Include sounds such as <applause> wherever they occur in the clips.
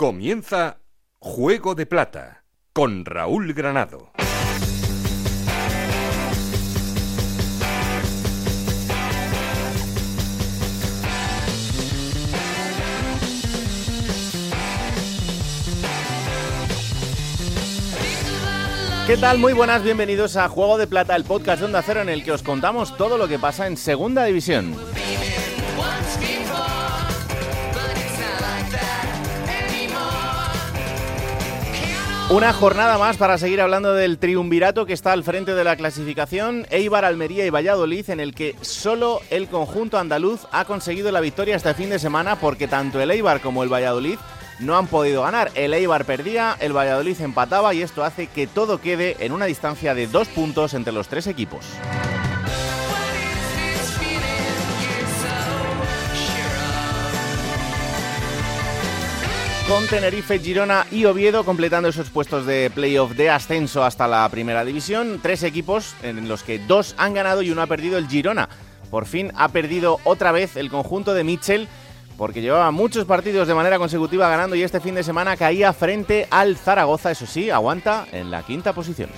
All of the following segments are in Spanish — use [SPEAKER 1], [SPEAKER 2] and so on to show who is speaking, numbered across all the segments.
[SPEAKER 1] Comienza Juego de Plata con Raúl Granado.
[SPEAKER 2] ¿Qué tal? Muy buenas, bienvenidos a Juego de Plata, el podcast de Onda Cero en el que os contamos todo lo que pasa en Segunda División. Una jornada más para seguir hablando del triunvirato que está al frente de la clasificación, Eibar, Almería y Valladolid, en el que solo el conjunto andaluz ha conseguido la victoria este fin de semana porque tanto el Eibar como el Valladolid no han podido ganar. El Eibar perdía, el Valladolid empataba y esto hace que todo quede en una distancia de dos puntos entre los tres equipos. Con Tenerife, Girona y Oviedo completando esos puestos de playoff de ascenso hasta la primera división. Tres equipos en los que dos han ganado y uno ha perdido el Girona. Por fin ha perdido otra vez el conjunto de Mitchell porque llevaba muchos partidos de manera consecutiva ganando y este fin de semana caía frente al Zaragoza, eso sí, aguanta en la quinta posición.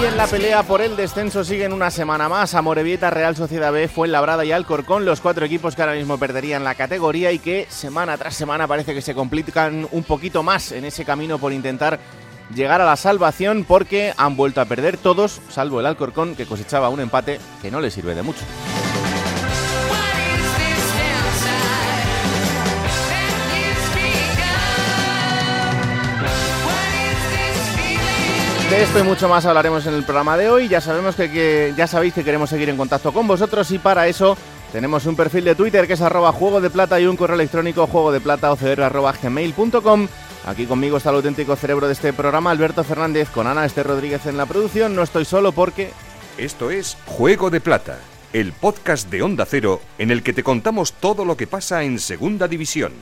[SPEAKER 2] Y en la pelea por el descenso siguen una semana más a Morevieta, Real Sociedad B, Fuenlabrada y Alcorcón, los cuatro equipos que ahora mismo perderían la categoría y que semana tras semana parece que se complican un poquito más en ese camino por intentar llegar a la salvación porque han vuelto a perder todos, salvo el Alcorcón que cosechaba un empate que no le sirve de mucho. De esto y mucho más hablaremos en el programa de hoy. Ya sabemos que, ya sabéis que queremos seguir en contacto con vosotros y para eso tenemos un perfil de Twitter que es arroba juego de plata y un correo electrónico juego de plata arroba. Aquí conmigo está el auténtico cerebro de este programa, Alberto Fernández, con Ana Este Rodríguez en la producción. No estoy solo porque...
[SPEAKER 1] Esto es Juego de Plata, el podcast de Onda Cero en el que te contamos todo lo que pasa en Segunda División.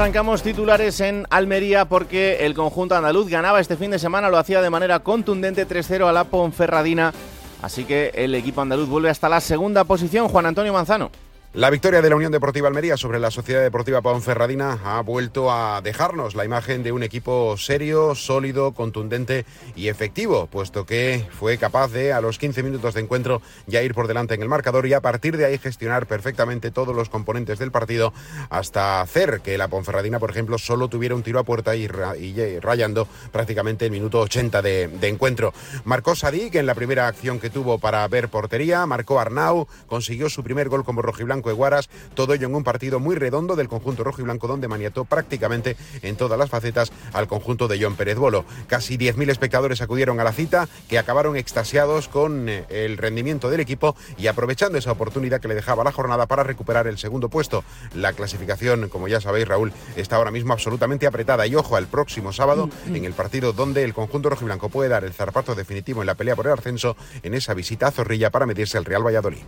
[SPEAKER 2] Arrancamos titulares en Almería porque el conjunto andaluz ganaba este fin de semana, lo hacía de manera contundente 3-0 a la Ponferradina. Así que el equipo andaluz vuelve hasta la segunda posición. Juan Antonio Manzano.
[SPEAKER 3] La victoria de la Unión Deportiva Almería sobre la Sociedad Deportiva Ponferradina ha vuelto a dejarnos la imagen de un equipo serio, sólido, contundente y efectivo, puesto que fue capaz de a los 15 minutos de encuentro ya ir por delante en el marcador y a partir de ahí gestionar perfectamente todos los componentes del partido hasta hacer que la Ponferradina, por ejemplo, solo tuviera un tiro a puerta y, rayando prácticamente el minuto 80 de, de encuentro. Marcó Sadik en la primera acción que tuvo para ver portería, marcó Arnau, consiguió su primer gol como rojiblanco Guaras, todo ello en un partido muy redondo del conjunto rojo y blanco donde maniató prácticamente en todas las facetas al conjunto de John Pérez Bolo. Casi 10.000 espectadores acudieron a la cita que acabaron extasiados con eh, el rendimiento del equipo y aprovechando esa oportunidad que le dejaba la jornada para recuperar el segundo puesto. La clasificación, como ya sabéis Raúl, está ahora mismo absolutamente apretada y ojo al próximo sábado mm, mm. en el partido donde el conjunto rojo y blanco puede dar el zarpazo definitivo en la pelea por el ascenso en esa visita a Zorrilla para medirse al Real Valladolid.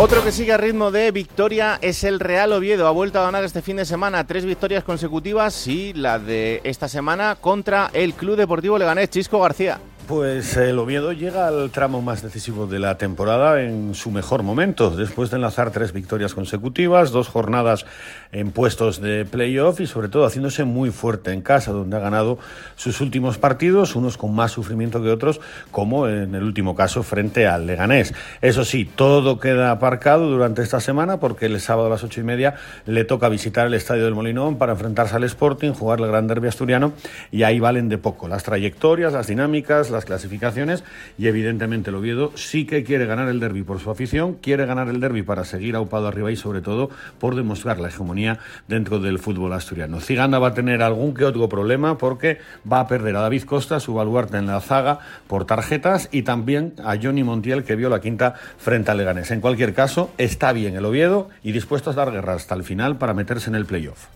[SPEAKER 2] Otro que sigue a ritmo de victoria es el Real Oviedo. Ha vuelto a ganar este fin de semana tres victorias consecutivas y la de esta semana contra el Club Deportivo Leganés. Chisco García.
[SPEAKER 4] Pues el Oviedo llega al tramo más decisivo de la temporada en su mejor momento, después de enlazar tres victorias consecutivas, dos jornadas en puestos de playoff y sobre todo haciéndose muy fuerte en casa, donde ha ganado sus últimos partidos, unos con más sufrimiento que otros, como en el último caso frente al Leganés. Eso sí, todo queda aparcado durante esta semana porque el sábado a las ocho y media le toca visitar el Estadio del Molinón para enfrentarse al Sporting, jugar el Gran Derby asturiano y ahí valen de poco las trayectorias, las dinámicas, las clasificaciones y evidentemente el Oviedo sí que quiere ganar el derby por su afición, quiere ganar el derby para seguir aupado arriba y sobre todo por demostrar la hegemonía dentro del fútbol asturiano. Ciganda va a tener algún que otro problema porque va a perder a David Costa, su baluarte en la zaga por tarjetas y también a Johnny Montiel que vio la quinta frente a Leganés. En cualquier caso, está bien el Oviedo y dispuesto a dar guerra hasta el final para meterse en el playoff.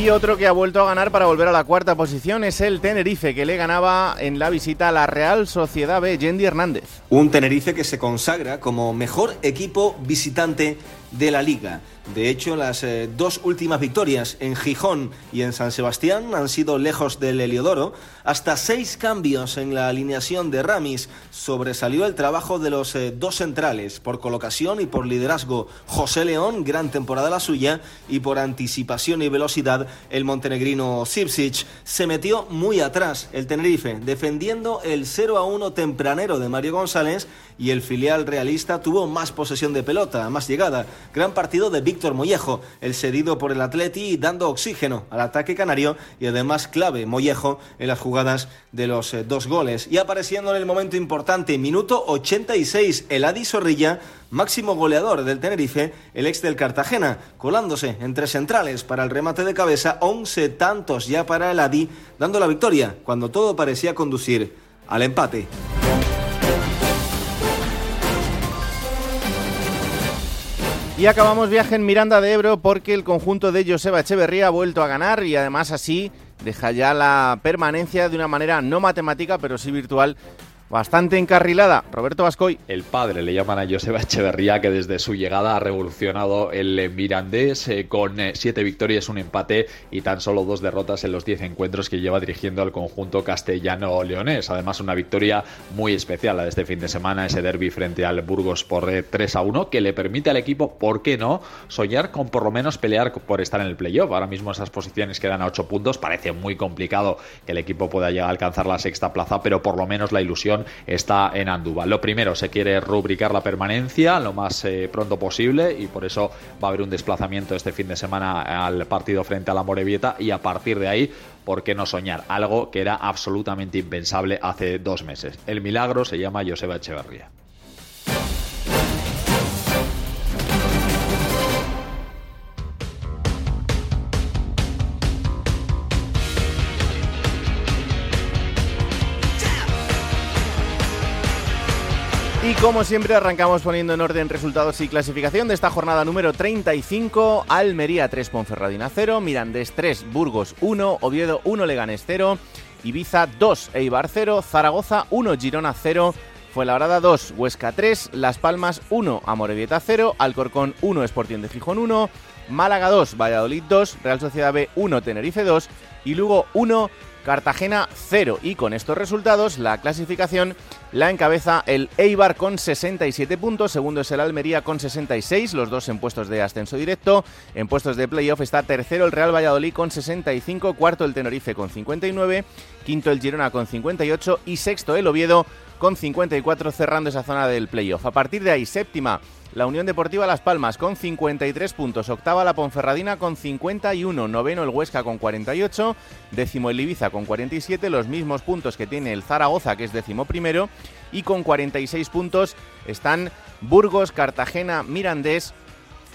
[SPEAKER 2] Y otro que ha vuelto a ganar para volver a la cuarta posición es el Tenerife, que le ganaba en la visita a la Real Sociedad B, Yendi Hernández.
[SPEAKER 5] Un Tenerife que se consagra como mejor equipo visitante de la liga. De hecho, las eh, dos últimas victorias en Gijón y en San Sebastián han sido lejos del Heliodoro. Hasta seis cambios en la alineación de Ramis. Sobresalió el trabajo de los eh, dos centrales por colocación y por liderazgo. José León, gran temporada la suya, y por anticipación y velocidad el montenegrino Sipsic. Se metió muy atrás el Tenerife, defendiendo el 0 a 1 tempranero de Mario González y el filial realista tuvo más posesión de pelota, más llegada. Gran partido de Víctor Mollejo, el cedido por el Atleti, dando oxígeno al ataque canario y además clave Mollejo en las jugadas de los eh, dos goles. Y apareciendo en el momento importante, minuto 86, el Adi Zorrilla máximo goleador del Tenerife, el ex del Cartagena, colándose entre centrales para el remate de cabeza, 11 tantos ya para el Adi, dando la victoria cuando todo parecía conducir al empate.
[SPEAKER 2] Y acabamos viaje en Miranda de Ebro porque el conjunto de Joseba Echeverría ha vuelto a ganar y además así deja ya la permanencia de una manera no matemática pero sí virtual bastante encarrilada. Roberto Vascoy.
[SPEAKER 6] El padre le llaman a Joseba Echeverría, que desde su llegada ha revolucionado el Mirandés eh, con eh, siete victorias, un empate y tan solo dos derrotas en los diez encuentros que lleva dirigiendo al conjunto castellano-leonés. Además, una victoria muy especial la de este fin de semana, ese derby frente al Burgos por 3 eh, a 1, que le permite al equipo, ¿por qué no?, soñar con por lo menos pelear por estar en el playoff. Ahora mismo esas posiciones quedan a ocho puntos. Parece muy complicado que el equipo pueda llegar a alcanzar la sexta plaza, pero por lo menos la ilusión está en Andúbal. Lo primero, se quiere rubricar la permanencia lo más eh, pronto posible y por eso va a haber un desplazamiento este fin de semana al partido frente a la Morevieta y a partir de ahí ¿por qué no soñar? Algo que era absolutamente impensable hace dos meses. El milagro se llama Joseba Echeverría.
[SPEAKER 2] Como siempre arrancamos poniendo en orden resultados y clasificación de esta jornada número 35. Almería 3, Ponferradina 0, Mirandés 3, Burgos 1, Oviedo 1, Leganés 0, Ibiza 2, Eibar 0, Zaragoza 1, Girona 0, Fuenlabrada 2, Huesca 3, Las Palmas 1, Amorebieta 0, Alcorcón 1, Sporting de Gijón 1, Málaga 2, Valladolid 2, Real Sociedad B 1, Tenerife 2 y Lugo 1, Cartagena 0. Y con estos resultados, la clasificación la encabeza el Eibar con 67 puntos, segundo es el Almería con 66, los dos en puestos de ascenso directo. En puestos de playoff está tercero el Real Valladolid con 65, cuarto el Tenerife con 59, quinto el Girona con 58 y sexto el Oviedo con 54 cerrando esa zona del playoff. A partir de ahí, séptima la Unión Deportiva Las Palmas con 53 puntos, octava la Ponferradina con 51, noveno el Huesca con 48, décimo el Ibiza con 47, los mismos puntos que tiene el Zaragoza que es décimo primero y con 46 puntos están Burgos, Cartagena, Mirandés,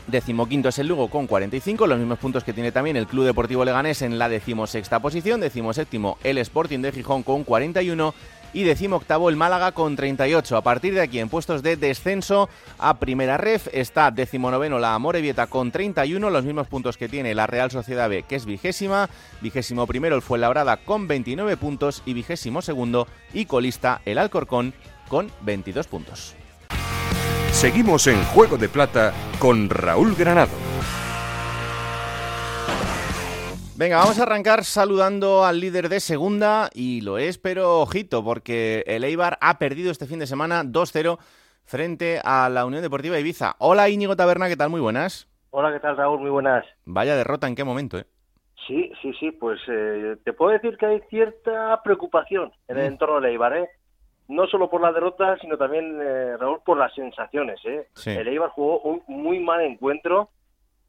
[SPEAKER 2] Decimoquinto es el Lugo con 45, los mismos puntos que tiene también el Club Deportivo Leganés en la decimosexta posición. Decimoséptimo el Sporting de Gijón con 41 y decimoctavo el Málaga con 38. A partir de aquí, en puestos de descenso a primera ref, está decimonoveno la Amorebieta con 31, los mismos puntos que tiene la Real Sociedad B, que es vigésima, vigésimo primero el Fuenlabrada con 29 puntos y vigésimo segundo y colista el Alcorcón con 22 puntos.
[SPEAKER 1] Seguimos en Juego de Plata con Raúl Granado.
[SPEAKER 2] Venga, vamos a arrancar saludando al líder de segunda y lo es, pero ojito, porque el Eibar ha perdido este fin de semana 2-0 frente a la Unión Deportiva Ibiza. Hola Íñigo Taberna, ¿qué tal? Muy buenas.
[SPEAKER 7] Hola, ¿qué tal Raúl? Muy buenas.
[SPEAKER 2] Vaya derrota, ¿en qué momento? Eh?
[SPEAKER 7] Sí, sí, sí, pues eh, te puedo decir que hay cierta preocupación en el mm. entorno del Eibar, ¿eh? no solo por la derrota, sino también, eh, Raúl, por las sensaciones. ¿eh? El Eibar jugó un muy mal encuentro,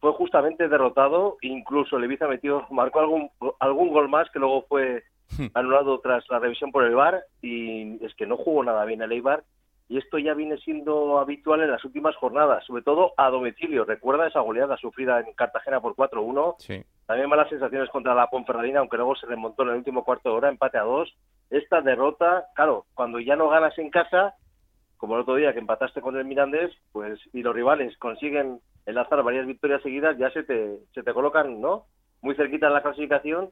[SPEAKER 7] fue justamente derrotado, incluso el Ibiza metió, marcó algún, algún gol más que luego fue hmm. anulado tras la revisión por el VAR y es que no jugó nada bien el Eibar y esto ya viene siendo habitual en las últimas jornadas, sobre todo a domicilio. Recuerda esa goleada sufrida en Cartagena por 4-1. Sí. También malas sensaciones contra la Ponferradina, aunque luego se remontó en el último cuarto de hora, empate a dos. Esta derrota, claro, cuando ya no ganas en casa, como el otro día que empataste con el Mirandés, pues y los rivales consiguen enlazar varias victorias seguidas, ya se te, se te colocan, ¿no? Muy cerquita en la clasificación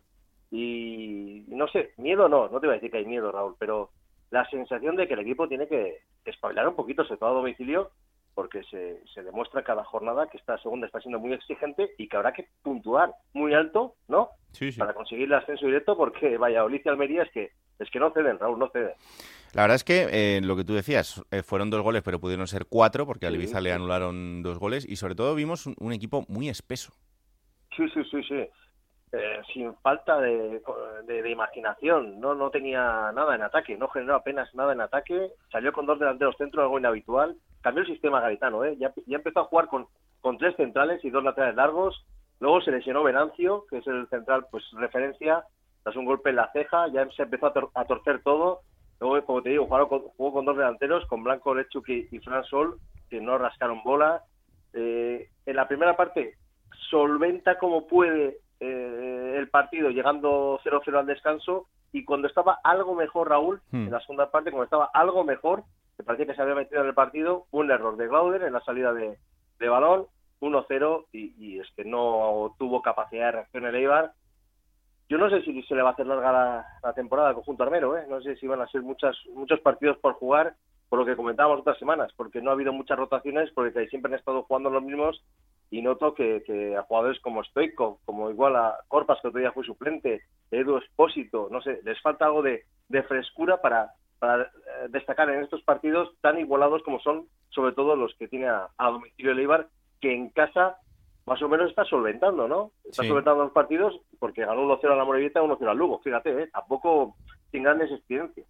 [SPEAKER 7] y no sé, miedo no, no te voy a decir que hay miedo, Raúl, pero la sensación de que el equipo tiene que espabilar un poquito, sobre todo a domicilio, porque se, se, demuestra cada jornada que esta segunda está siendo muy exigente y que habrá que puntuar muy alto, ¿no? Sí, sí. Para conseguir el ascenso directo, porque vaya, y Almería es que es que no ceden, Raúl, no ceden.
[SPEAKER 2] La verdad es que eh, lo que tú decías, eh, fueron dos goles, pero pudieron ser cuatro, porque al Ibiza le anularon dos goles, y sobre todo vimos un, equipo muy espeso.
[SPEAKER 7] Sí, sí, sí, sí. Eh, sin falta de, imaginación, no no tenía nada en ataque, no generó apenas nada en ataque, salió con dos delanteros centro, algo inhabitual, cambió el sistema garitano, ¿eh? ya, ya empezó a jugar con, con tres centrales y dos laterales largos, luego se lesionó Venancio, que es el central pues referencia, tras un golpe en la ceja, ya se empezó a, torcer todo, luego como te digo, jugó con, dos delanteros, con Blanco Lechuk y, Fran Sol, que no rascaron bola, eh, en la primera parte solventa como puede eh, el partido llegando 0-0 al descanso y cuando estaba algo mejor Raúl, hmm. en la segunda parte, cuando estaba algo mejor, me parecía que se había metido en el partido, un error de Glauder en la salida de, balón, 1-0 y, es que no tuvo capacidad de reacción el Eibar. Yo no sé si se le va a hacer larga la, temporada al conjunto armero, ¿eh? no sé si van a ser muchas, muchos partidos por jugar, por lo que comentábamos otras semanas, porque no ha habido muchas rotaciones, porque siempre han estado jugando los mismos y noto que, a jugadores como Stoico, como igual a Corpas, que otro día fue suplente, Edu Espósito, no sé, les falta algo de, frescura para, para, eh, destacar en estos partidos tan igualados como son, sobre todo los que tiene a, domicilio el Eibar, que en casa más o menos está solventando, ¿no? Está solventando los partidos porque ganó 1-0 a la Morevieta, 1-0 al Lugo, fíjate, ¿eh? tampoco sin grandes experiencias.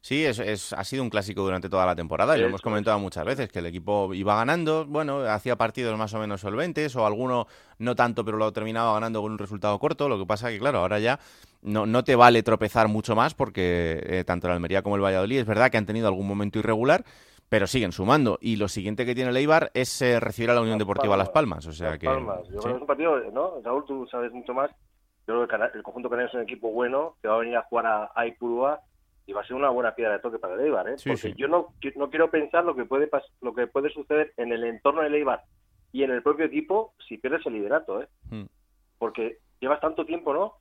[SPEAKER 2] Sí, es, ha sido un clásico durante toda la temporada y lo hemos comentado muchas veces, que el equipo iba ganando, bueno, hacía partidos más o menos solventes o alguno no tanto, pero lo terminaba ganando con un resultado corto. Lo que pasa que, claro, ahora ya no, no te vale tropezar mucho más porque eh, tanto el Almería como el Valladolid es verdad que han tenido algún momento irregular, pero siguen sumando. Y lo siguiente que tiene el Eibar es eh, recibir a la Unión Deportiva Las Palmas. O sea que,
[SPEAKER 7] Palmas. Yo creo que es un partido, ¿no? Raúl, tú sabes mucho más. Yo creo que el conjunto canario es un equipo bueno que va a venir a jugar a, a y va a ser una buena piedra de toque para el Eibar, ¿eh? porque yo no, no quiero pensar lo que puede lo que puede suceder en el entorno del Eibar y en el propio equipo si pierdes el liderato, ¿eh? Hmm. porque llevas tanto tiempo, ¿no?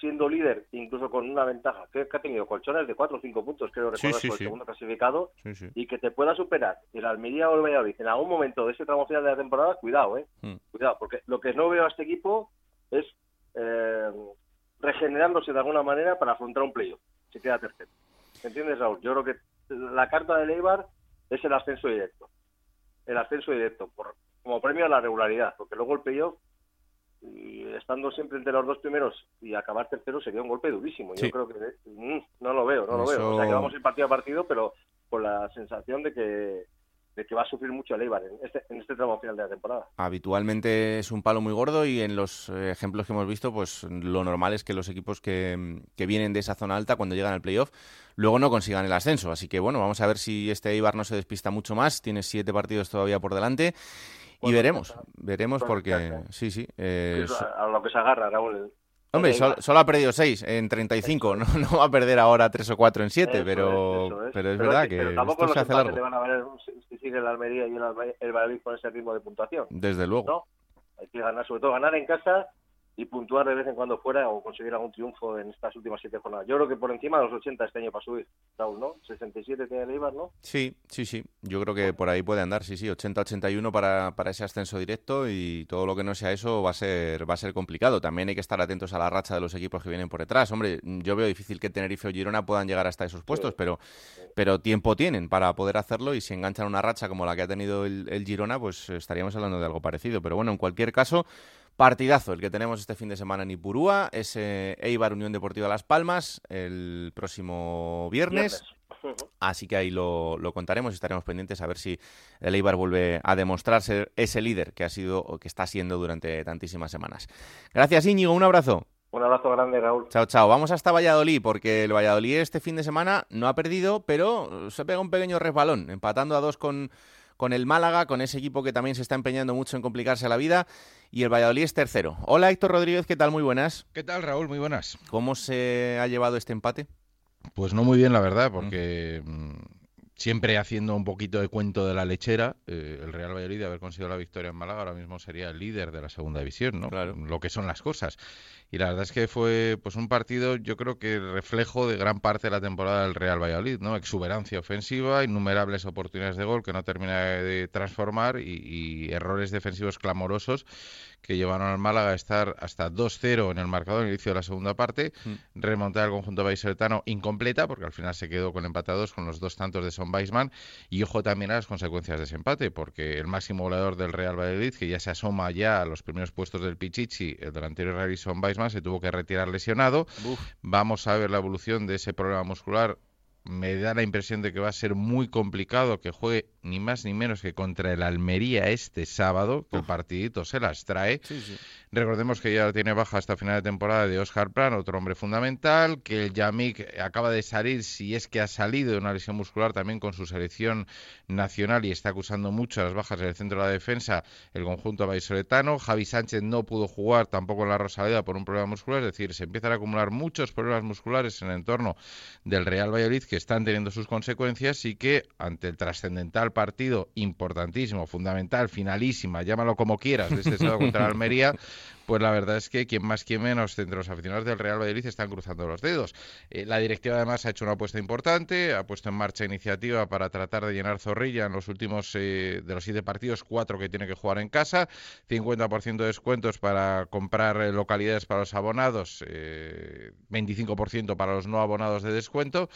[SPEAKER 7] Siendo líder, incluso con una ventaja, que, ha tenido colchones de 4 o 5 puntos, creo recordar, por el segundo clasificado, y que te pueda superar el Almería o el Valladolid en algún momento de ese tramo final de la temporada, cuidado, ¿eh? Hmm. Cuidado, porque lo que no veo a este equipo es eh, regenerándose de alguna manera para afrontar un playoff, se queda tercero. ¿Entiendes, Raúl? Yo creo que la carta de Eibar es el ascenso directo. El ascenso directo, por, como premio a la regularidad, porque luego el playoff, estando siempre entre los dos primeros y acabar tercero, sería un golpe durísimo. Yo creo que mm, no lo veo, no lo veo. O sea, que vamos a ir partido a partido, pero con la sensación de que de que va a sufrir mucho el Eibar en este, en este tramo final de la temporada.
[SPEAKER 2] Habitualmente es un palo muy gordo y en los eh, ejemplos que hemos visto, pues lo normal es que los equipos que, vienen de esa zona alta, cuando llegan al playoff, luego no consigan el ascenso. Así que bueno, vamos a ver si este Eibar no se despista mucho más. Tiene siete partidos todavía por delante. y veremos, veremos porque sí, sí.
[SPEAKER 7] Eh, a lo que se agarra, Raúl.
[SPEAKER 2] Hombre, solo, ha perdido 6 en 35, <laughs> no, no va a perder ahora 3 o 4 en 7, pero, es, pero es verdad que esto se hace largo.
[SPEAKER 7] van a ver si sigue la Almería y el, el Valladolid con ese ritmo de puntuación.
[SPEAKER 2] Desde luego.
[SPEAKER 7] ¿no? Hay que ganar, sobre todo ganar en casa y puntuar de vez en cuando fuera o conseguir algún triunfo en estas últimas siete jornadas. Yo creo que por encima de los 80 este año para subir, Raúl, ¿no? 67 tiene el Eibar, ¿no?
[SPEAKER 2] Sí, sí, sí. Yo creo que por ahí puede andar, sí, sí. 80-81 para, para ese ascenso directo y todo lo que no sea eso va a ser va a ser complicado. También hay que estar atentos a la racha de los equipos que vienen por detrás. Hombre, yo veo difícil que Tenerife o Girona puedan llegar hasta esos puestos, pero, pero tiempo tienen para poder hacerlo y si enganchan una racha como la que ha tenido el, el Girona, pues estaríamos hablando de algo parecido. Pero bueno, en cualquier caso... Partidazo el que tenemos este fin de semana en Ipurúa, es Eibar Unión Deportiva Las Palmas el próximo viernes. Así que ahí lo, lo, contaremos y estaremos pendientes a ver si el Eibar vuelve a demostrarse ese líder que ha sido o que está siendo durante tantísimas semanas. Gracias Íñigo, un abrazo.
[SPEAKER 7] Un abrazo grande, Raúl.
[SPEAKER 2] Chao, chao. Vamos hasta Valladolid, porque el Valladolid este fin de semana no ha perdido, pero se pega un pequeño resbalón, empatando a dos con, con el Málaga, con ese equipo que también se está empeñando mucho en complicarse la vida. Y el Valladolid es tercero. Hola Héctor Rodríguez, ¿qué tal? Muy buenas.
[SPEAKER 8] ¿Qué tal, Raúl? Muy buenas.
[SPEAKER 2] ¿Cómo se ha llevado este empate?
[SPEAKER 8] Pues no muy bien, la verdad, porque mm, siempre haciendo un poquito de cuento de la lechera, eh, el Real Valladolid de haber conseguido la victoria en Málaga ahora mismo sería el líder de la segunda división, ¿no?
[SPEAKER 2] Claro.
[SPEAKER 8] Lo que son las cosas. Y la verdad es que fue pues un partido, yo creo que reflejo de gran parte de la temporada del Real Valladolid, ¿no? Exuberancia ofensiva, innumerables oportunidades de gol que no termina de transformar y, y errores defensivos clamorosos que llevaron al Málaga a estar hasta 2-0 en el marcador al inicio de la segunda parte,
[SPEAKER 2] Mm.
[SPEAKER 8] remontar al conjunto vallisoletano incompleta, porque al final se quedó con empatados con los dos tantos de Son Weisman, y ojo también a las consecuencias de ese empate, porque el máximo goleador del Real Valladolid, que ya se asoma ya a los primeros puestos del Pichichi, el delantero israelí Son Weisman, se tuvo que retirar lesionado.
[SPEAKER 2] Uf.
[SPEAKER 8] Vamos a ver la evolución de ese problema muscular. Me da la impresión de que va a ser muy complicado que juegue ni más ni menos que contra el Almería este sábado, que el partidito se las trae.
[SPEAKER 2] Sí, sí.
[SPEAKER 8] Recordemos que ya tiene baja hasta final de temporada de Oscar Plan, otro hombre fundamental, que el Yamik acaba de salir, si es que ha salido de una lesión muscular también con su selección nacional y está acusando mucho a las bajas en el centro de la defensa el conjunto vallisoletano. Javi Sánchez no pudo jugar tampoco en la Rosaleda por un problema muscular, es decir, se empiezan a acumular muchos problemas musculares en el entorno del Real Valladolid que están teniendo sus consecuencias y que ante el trascendental partido importantísimo, fundamental, finalísima, llámalo como quieras, de este sábado contra Almería, pues la verdad es que quien más, quien menos, entre los aficionados del Real Valladolid están cruzando los dedos. Eh, la directiva además ha hecho una apuesta importante, ha puesto en marcha iniciativa para tratar de llenar Zorrilla en los últimos eh, de los siete partidos, cuatro que tiene que jugar en casa, 50% de descuentos para comprar eh, localidades para los abonados, eh, 25% para los no abonados de descuento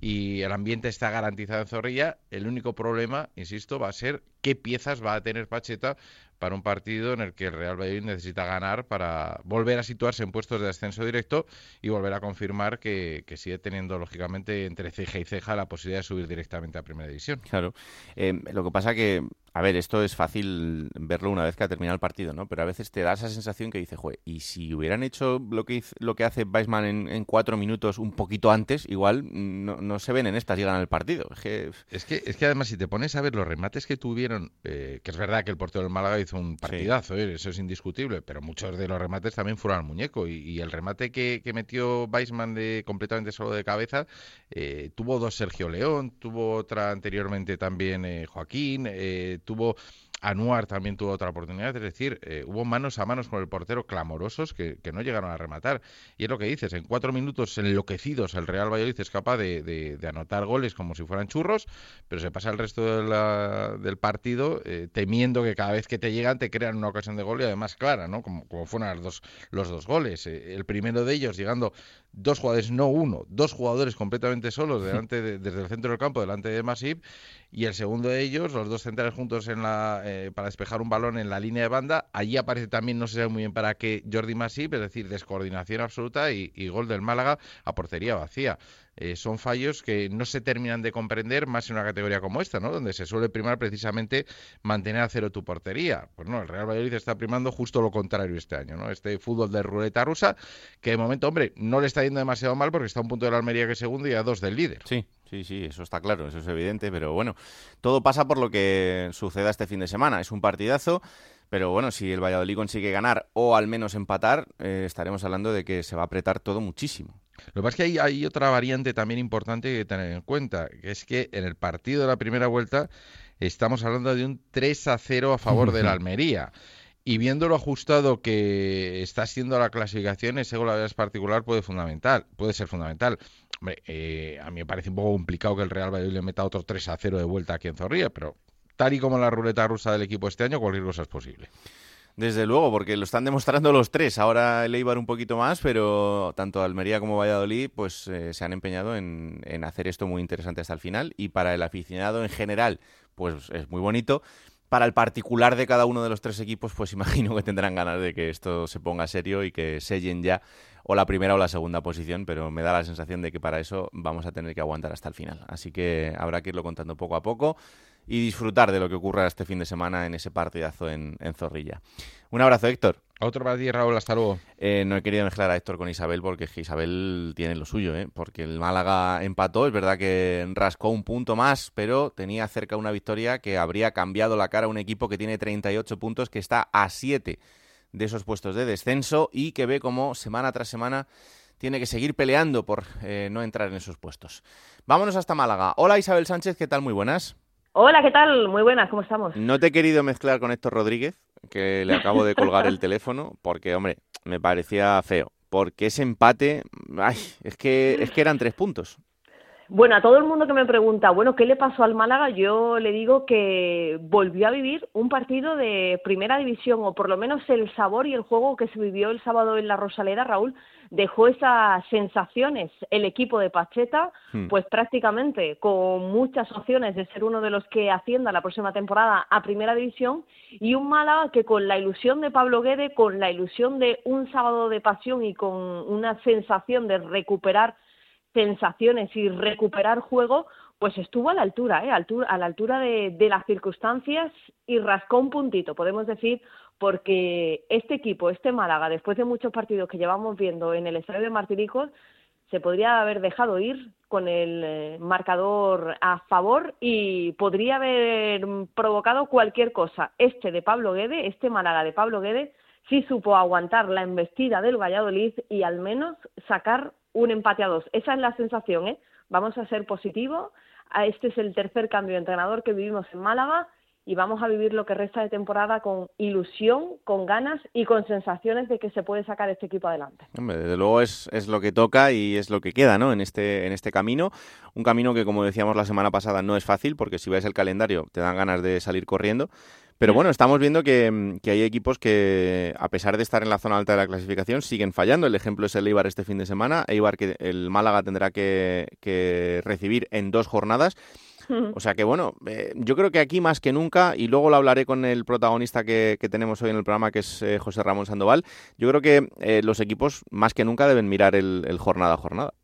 [SPEAKER 8] y el ambiente está garantizado en Zorrilla. El único problema, insisto, va a ser qué piezas va a tener Pacheta para un partido en el que el Real Valladolid necesita ganar para volver a situarse en puestos de ascenso directo y volver a confirmar que, que sigue teniendo, lógicamente, entre ceja y ceja la posibilidad de subir directamente a Primera División.
[SPEAKER 2] Claro. Eh, lo que pasa que, a ver, esto es fácil verlo una vez que ha terminado el partido, ¿no? Pero a veces te da esa sensación que dice, joder, y si hubieran hecho lo que, lo que hace Weisman en, en cuatro minutos un poquito antes, igual no, no se ven en estas y ganan el partido. Es que,
[SPEAKER 8] Es que, es que además, si te pones a ver los remates que tuvieron, eh, que es verdad que el portero del Málaga hizo un partidazo, eh, eso es indiscutible, pero muchos de los remates también fueron al muñeco. Y, y el remate que, que metió Weisman de, completamente solo de cabeza, eh, tuvo dos Sergio León, tuvo otra anteriormente también eh, Joaquín, eh, tuvo. Anuar también tuvo otra oportunidad, es decir, eh, hubo manos a manos con el portero clamorosos que, no llegaron a rematar. Y es lo que dices, en cuatro minutos enloquecidos el Real Valladolid es capaz de, anotar goles como si fueran churros, pero se pasa el resto del partido eh, temiendo que cada vez que te llegan te crean una ocasión de gol y además clara, ¿no? Como, fueron los dos goles. Eh, el primero de ellos llegando dos jugadores, no uno, dos jugadores completamente solos delante de- desde el centro del campo, delante de Masip, y el segundo de ellos, los dos centrales juntos en la, eh, para despejar un balón en la línea de banda. Allí aparece también, no se sabe muy bien para qué, Jordi Masip, es decir, descoordinación absoluta y, y gol del Málaga a portería vacía. Eh, son fallos que no se terminan de comprender más en una categoría como esta, ¿no? Donde se suele primar precisamente mantener a cero tu portería. Pues no, el Real Valladolid está primando justo lo contrario este año, ¿no? Este fútbol de ruleta rusa que de momento, hombre, no le está yendo demasiado mal porque está a un punto de la Almería que segundo y a dos del líder.
[SPEAKER 2] Sí, sí, sí, eso está claro, eso es evidente, pero bueno, todo pasa por lo que suceda este fin de semana. Es un partidazo, pero bueno, si el Valladolid consigue ganar o al menos empatar, eh, estaremos hablando de que se va a apretar todo muchísimo.
[SPEAKER 8] Lo que pasa es que hay, hay otra variante también importante que tener en cuenta, que es que en el partido de la primera vuelta estamos hablando de un 3 a 0 a favor de la <laughs> Almería. Y viendo lo ajustado que está siendo la clasificación, ese gol a particular puede, fundamental, puede ser fundamental. Hombre, eh, a mí me parece un poco complicado que el Real Valladolid le meta otro 3 a 0 de vuelta aquí en Zorrilla, pero tal y como la ruleta rusa del equipo este año, cualquier cosa es posible.
[SPEAKER 2] Desde luego, porque lo están demostrando los tres. Ahora el Eibar un poquito más, pero tanto Almería como Valladolid pues eh, se han empeñado en, en hacer esto muy interesante hasta el final. Y para el aficionado en general, pues es muy bonito. Para el particular de cada uno de los tres equipos, pues <laughs> imagino que tendrán ganas de que esto se ponga serio y que sellen ya o la primera o la segunda posición, pero me da la sensación de que para eso vamos a tener que aguantar hasta el final. Así que habrá que irlo contando poco a poco y disfrutar de lo que ocurra este fin de semana en ese partidazo en, Zorrilla. Un abrazo, Héctor.
[SPEAKER 8] Otro para ti, Raúl, hasta luego.
[SPEAKER 2] Eh, no he querido mezclar a Héctor con Isabel porque Isabel tiene lo suyo, ¿eh? porque el Málaga empató, es verdad que rascó un punto más, pero tenía cerca una victoria que habría cambiado la cara a un equipo que tiene 38 puntos, que está a 7 de esos puestos de descenso y que ve como semana tras semana tiene que seguir peleando por eh, no entrar en esos puestos. Vámonos hasta Málaga. Hola Isabel Sánchez, ¿qué tal? Muy buenas.
[SPEAKER 9] Hola, ¿qué tal? Muy buenas, ¿cómo estamos?
[SPEAKER 2] No te he querido mezclar con Héctor Rodríguez, que le acabo de colgar el <laughs> teléfono, porque, hombre, me parecía feo. Porque ese empate, ay, es que, es que eran tres puntos.
[SPEAKER 9] Bueno, a todo el mundo que me pregunta, bueno, ¿qué le pasó al Málaga? Yo le digo que volvió a vivir un partido de primera división, o por lo menos el sabor y el juego que se vivió el sábado en la Rosaleda, Raúl, dejó esas sensaciones el equipo de Pacheta, hmm. pues prácticamente con muchas opciones de ser uno de los que ascienda la próxima temporada a Primera División y un Málaga que con la ilusión de Pablo Guede, con la ilusión de un sábado de pasión y con una sensación de recuperar sensaciones y recuperar juego, pues estuvo a la altura, ¿eh? a la altura de, de las circunstancias y rascó un puntito, podemos decir, porque este equipo, este Málaga, después de muchos partidos que llevamos viendo en el estadio de Martiricos, se podría haber dejado ir con el eh, marcador a favor y podría haber provocado cualquier cosa. Este de Pablo Guede, este Málaga de Pablo Guede, sí supo aguantar la embestida del Valladolid y al menos sacar un empate a dos. Esa es la sensación, ¿eh? Vamos a ser positivos. Este es el tercer cambio de entrenador que vivimos en Málaga y vamos a vivir lo que resta de temporada con ilusión, con ganas y con sensaciones de que se puede sacar este equipo adelante.
[SPEAKER 2] Hombre, desde luego es, es lo que toca y es lo que queda ¿no? en, este, en este camino. Un camino que, como decíamos la semana pasada, no es fácil porque si ves el calendario te dan ganas de salir corriendo. Pero bueno, estamos viendo que, que, hay equipos que, a pesar de estar en la zona alta de la clasificación, siguen fallando. El ejemplo es el Eibar este fin de semana. Eibar que el Málaga tendrá que, que recibir en dos jornadas. O sea que bueno, eh, yo creo que aquí más que nunca, y luego lo hablaré con el protagonista que, tenemos hoy en el programa, que es eh, José Ramón Sandoval, yo creo que eh, los equipos más que nunca deben mirar el, jornada a jornada.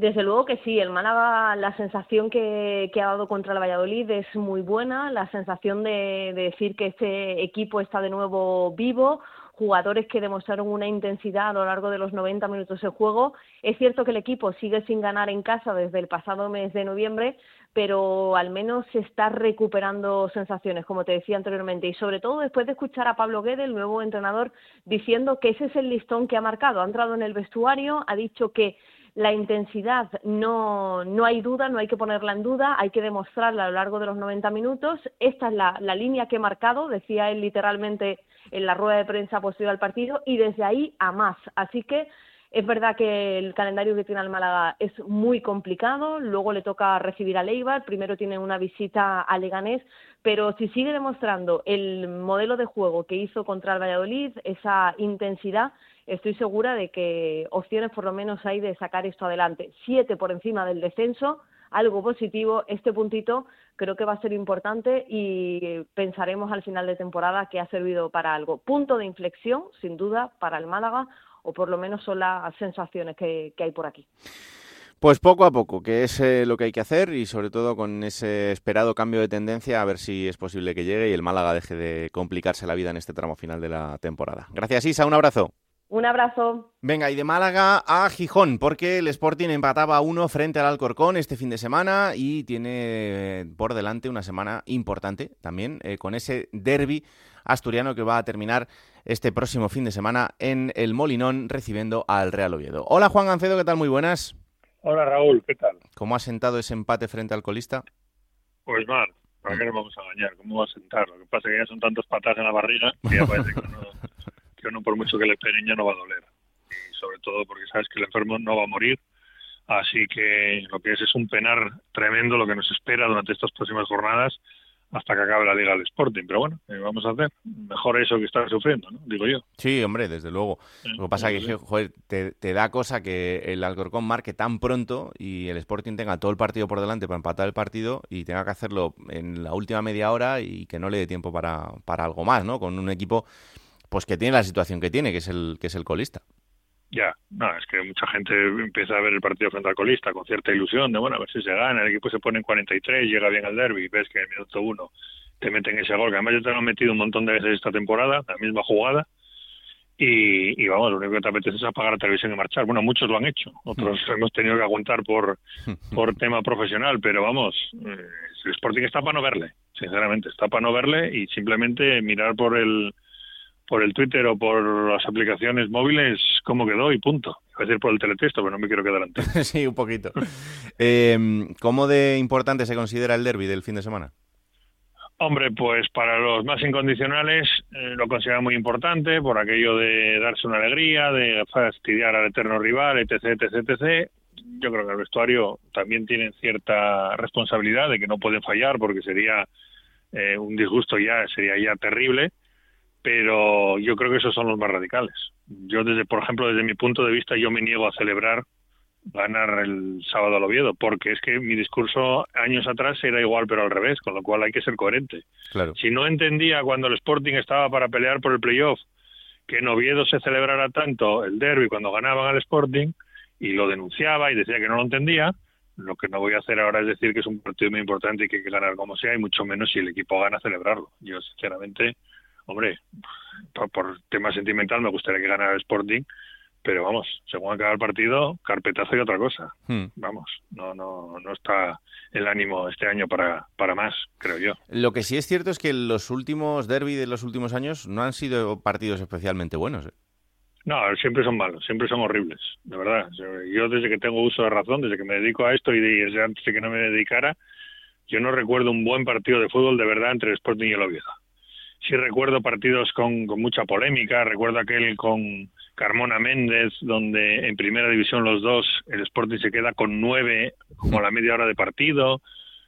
[SPEAKER 9] Desde luego que sí, el Málaga, la sensación que, ha dado contra el Valladolid es muy buena, la sensación de, de decir que este equipo está de nuevo vivo, jugadores que demostraron una intensidad a lo largo de los 90 minutos de juego. Es cierto que el equipo sigue sin ganar en casa desde el pasado mes de noviembre, pero al menos se está recuperando sensaciones, como te decía anteriormente, y sobre todo después de escuchar a Pablo Guede, el nuevo entrenador, diciendo que ese es el listón que ha marcado. Ha entrado en el vestuario, ha dicho que la intensidad no, no hay duda, no hay que ponerla en duda, hay que demostrarla a lo largo de los 90 minutos. Esta es la, la línea que he marcado, decía él literalmente en la rueda de prensa posterior al partido, y desde ahí a más. Así que es verdad que el calendario que tiene el Málaga es muy complicado, luego le toca recibir a Leibar, primero tiene una visita a Leganés, pero si sigue demostrando el modelo de juego que hizo contra el Valladolid, esa intensidad, estoy segura de que opciones por lo menos hay de sacar esto adelante. Siete por encima del descenso, algo positivo, este puntito creo que va a ser importante y pensaremos al final de temporada que ha servido para algo. Punto de inflexión, sin duda, para el Málaga, o por lo menos son las sensaciones que, hay por aquí.
[SPEAKER 2] Pues poco a poco, que es eh, lo que hay que hacer y sobre todo con ese esperado cambio de tendencia a ver si es posible que llegue y el Málaga deje de complicarse la vida en este tramo final de la temporada. Gracias Isa, un abrazo.
[SPEAKER 9] Un abrazo.
[SPEAKER 2] Venga, y de Málaga a Gijón, porque el Sporting empataba uno frente al Alcorcón este fin de semana y tiene por delante una semana importante también eh, con ese derby asturiano que va a terminar este próximo fin de semana en el Molinón recibiendo al Real Oviedo. Hola Juan Gancedo, ¿qué tal? Muy buenas.
[SPEAKER 10] Hola Raúl, ¿qué tal?
[SPEAKER 2] ¿Cómo ha sentado ese empate frente al colista?
[SPEAKER 10] Pues mal, ¿para qué nos vamos a engañar? ¿Cómo va a sentar? Lo que pasa es que ya son tantos patas en la barriga que ya parece que uno, que uno por mucho que le peguen ya no va a doler. Y sobre todo porque sabes que el enfermo no va a morir. Así que lo que es es un penar tremendo lo que nos espera durante estas próximas jornadas hasta que acabe la Liga del Sporting. Pero bueno, vamos a hacer? Mejor eso que estar sufriendo, ¿no? Digo yo.
[SPEAKER 2] Sí, hombre, desde luego. Lo que pasa es que, joder, te, da cosa que el Alcorcón marque tan pronto y el Sporting tenga todo el partido por delante para empatar el partido y tenga que hacerlo en la última media hora y que no le dé tiempo para, para algo más, ¿no? Con un equipo pues que tiene la situación que tiene, que es el, que es el colista.
[SPEAKER 10] Ya, no, es que mucha gente empieza a ver el partido frente al colista con cierta ilusión de, bueno, a ver si se gana, el equipo se pone en 43, llega bien al derby, ves que en el minuto uno te meten ese gol, que además ya te lo han metido un montón de veces esta temporada, la misma jugada, y, vamos, lo único que te apetece es apagar la televisión y marchar. Bueno, muchos lo han hecho, otros hmm. hemos tenido que aguantar por, <laughs> por tema profesional, pero vamos, eh, el Sporting está para no verle, sinceramente, está para no verle y simplemente mirar por el por el Twitter o por las aplicaciones móviles cómo quedó y punto. A decir por el teletexto, pero no me quiero quedar antes. <laughs>
[SPEAKER 2] sí, un poquito. Eh, ¿Cómo de importante se considera el derby del fin de semana?
[SPEAKER 10] Hombre, pues para los más incondicionales eh, lo considero muy importante por aquello de darse una alegría, de fastidiar al eterno rival, etc, etc, etc. Yo creo que el vestuario también tiene cierta responsabilidad de que no pueden fallar porque sería eh, un disgusto ya, sería ya terrible pero yo creo que esos son los más radicales. Yo, desde, por ejemplo, desde mi punto de vista, yo me niego a celebrar ganar el sábado al Oviedo, porque es que mi discurso años atrás era igual, pero al revés, con lo cual hay que ser coherente.
[SPEAKER 2] Claro.
[SPEAKER 10] Si no entendía cuando el Sporting estaba para pelear por el playoff que en Oviedo se celebrara tanto el derby cuando ganaban al Sporting, y lo denunciaba y decía que no lo entendía, lo que no voy a hacer ahora es decir que es un partido muy importante y que hay que ganar como sea, y mucho menos si el equipo gana celebrarlo. Yo, sinceramente, hombre, por, tema sentimental me gustaría que ganara el Sporting, pero vamos, según acaba el partido, carpetazo y otra cosa. Hmm. Vamos, no, no, no está el ánimo este año para, para más, creo yo.
[SPEAKER 2] Lo que sí es cierto es que los últimos derby de los últimos años no han sido partidos especialmente buenos. ¿eh?
[SPEAKER 10] No, siempre son malos, siempre son horribles, de verdad. Yo desde que tengo uso de razón, desde que me dedico a esto y desde antes de que no me dedicara, yo no recuerdo un buen partido de fútbol de verdad entre el Sporting y el Oviedo sí recuerdo partidos con, mucha polémica, recuerdo aquel con Carmona Méndez, donde en primera división los dos, el Sporting se queda con nueve como a la media hora de partido,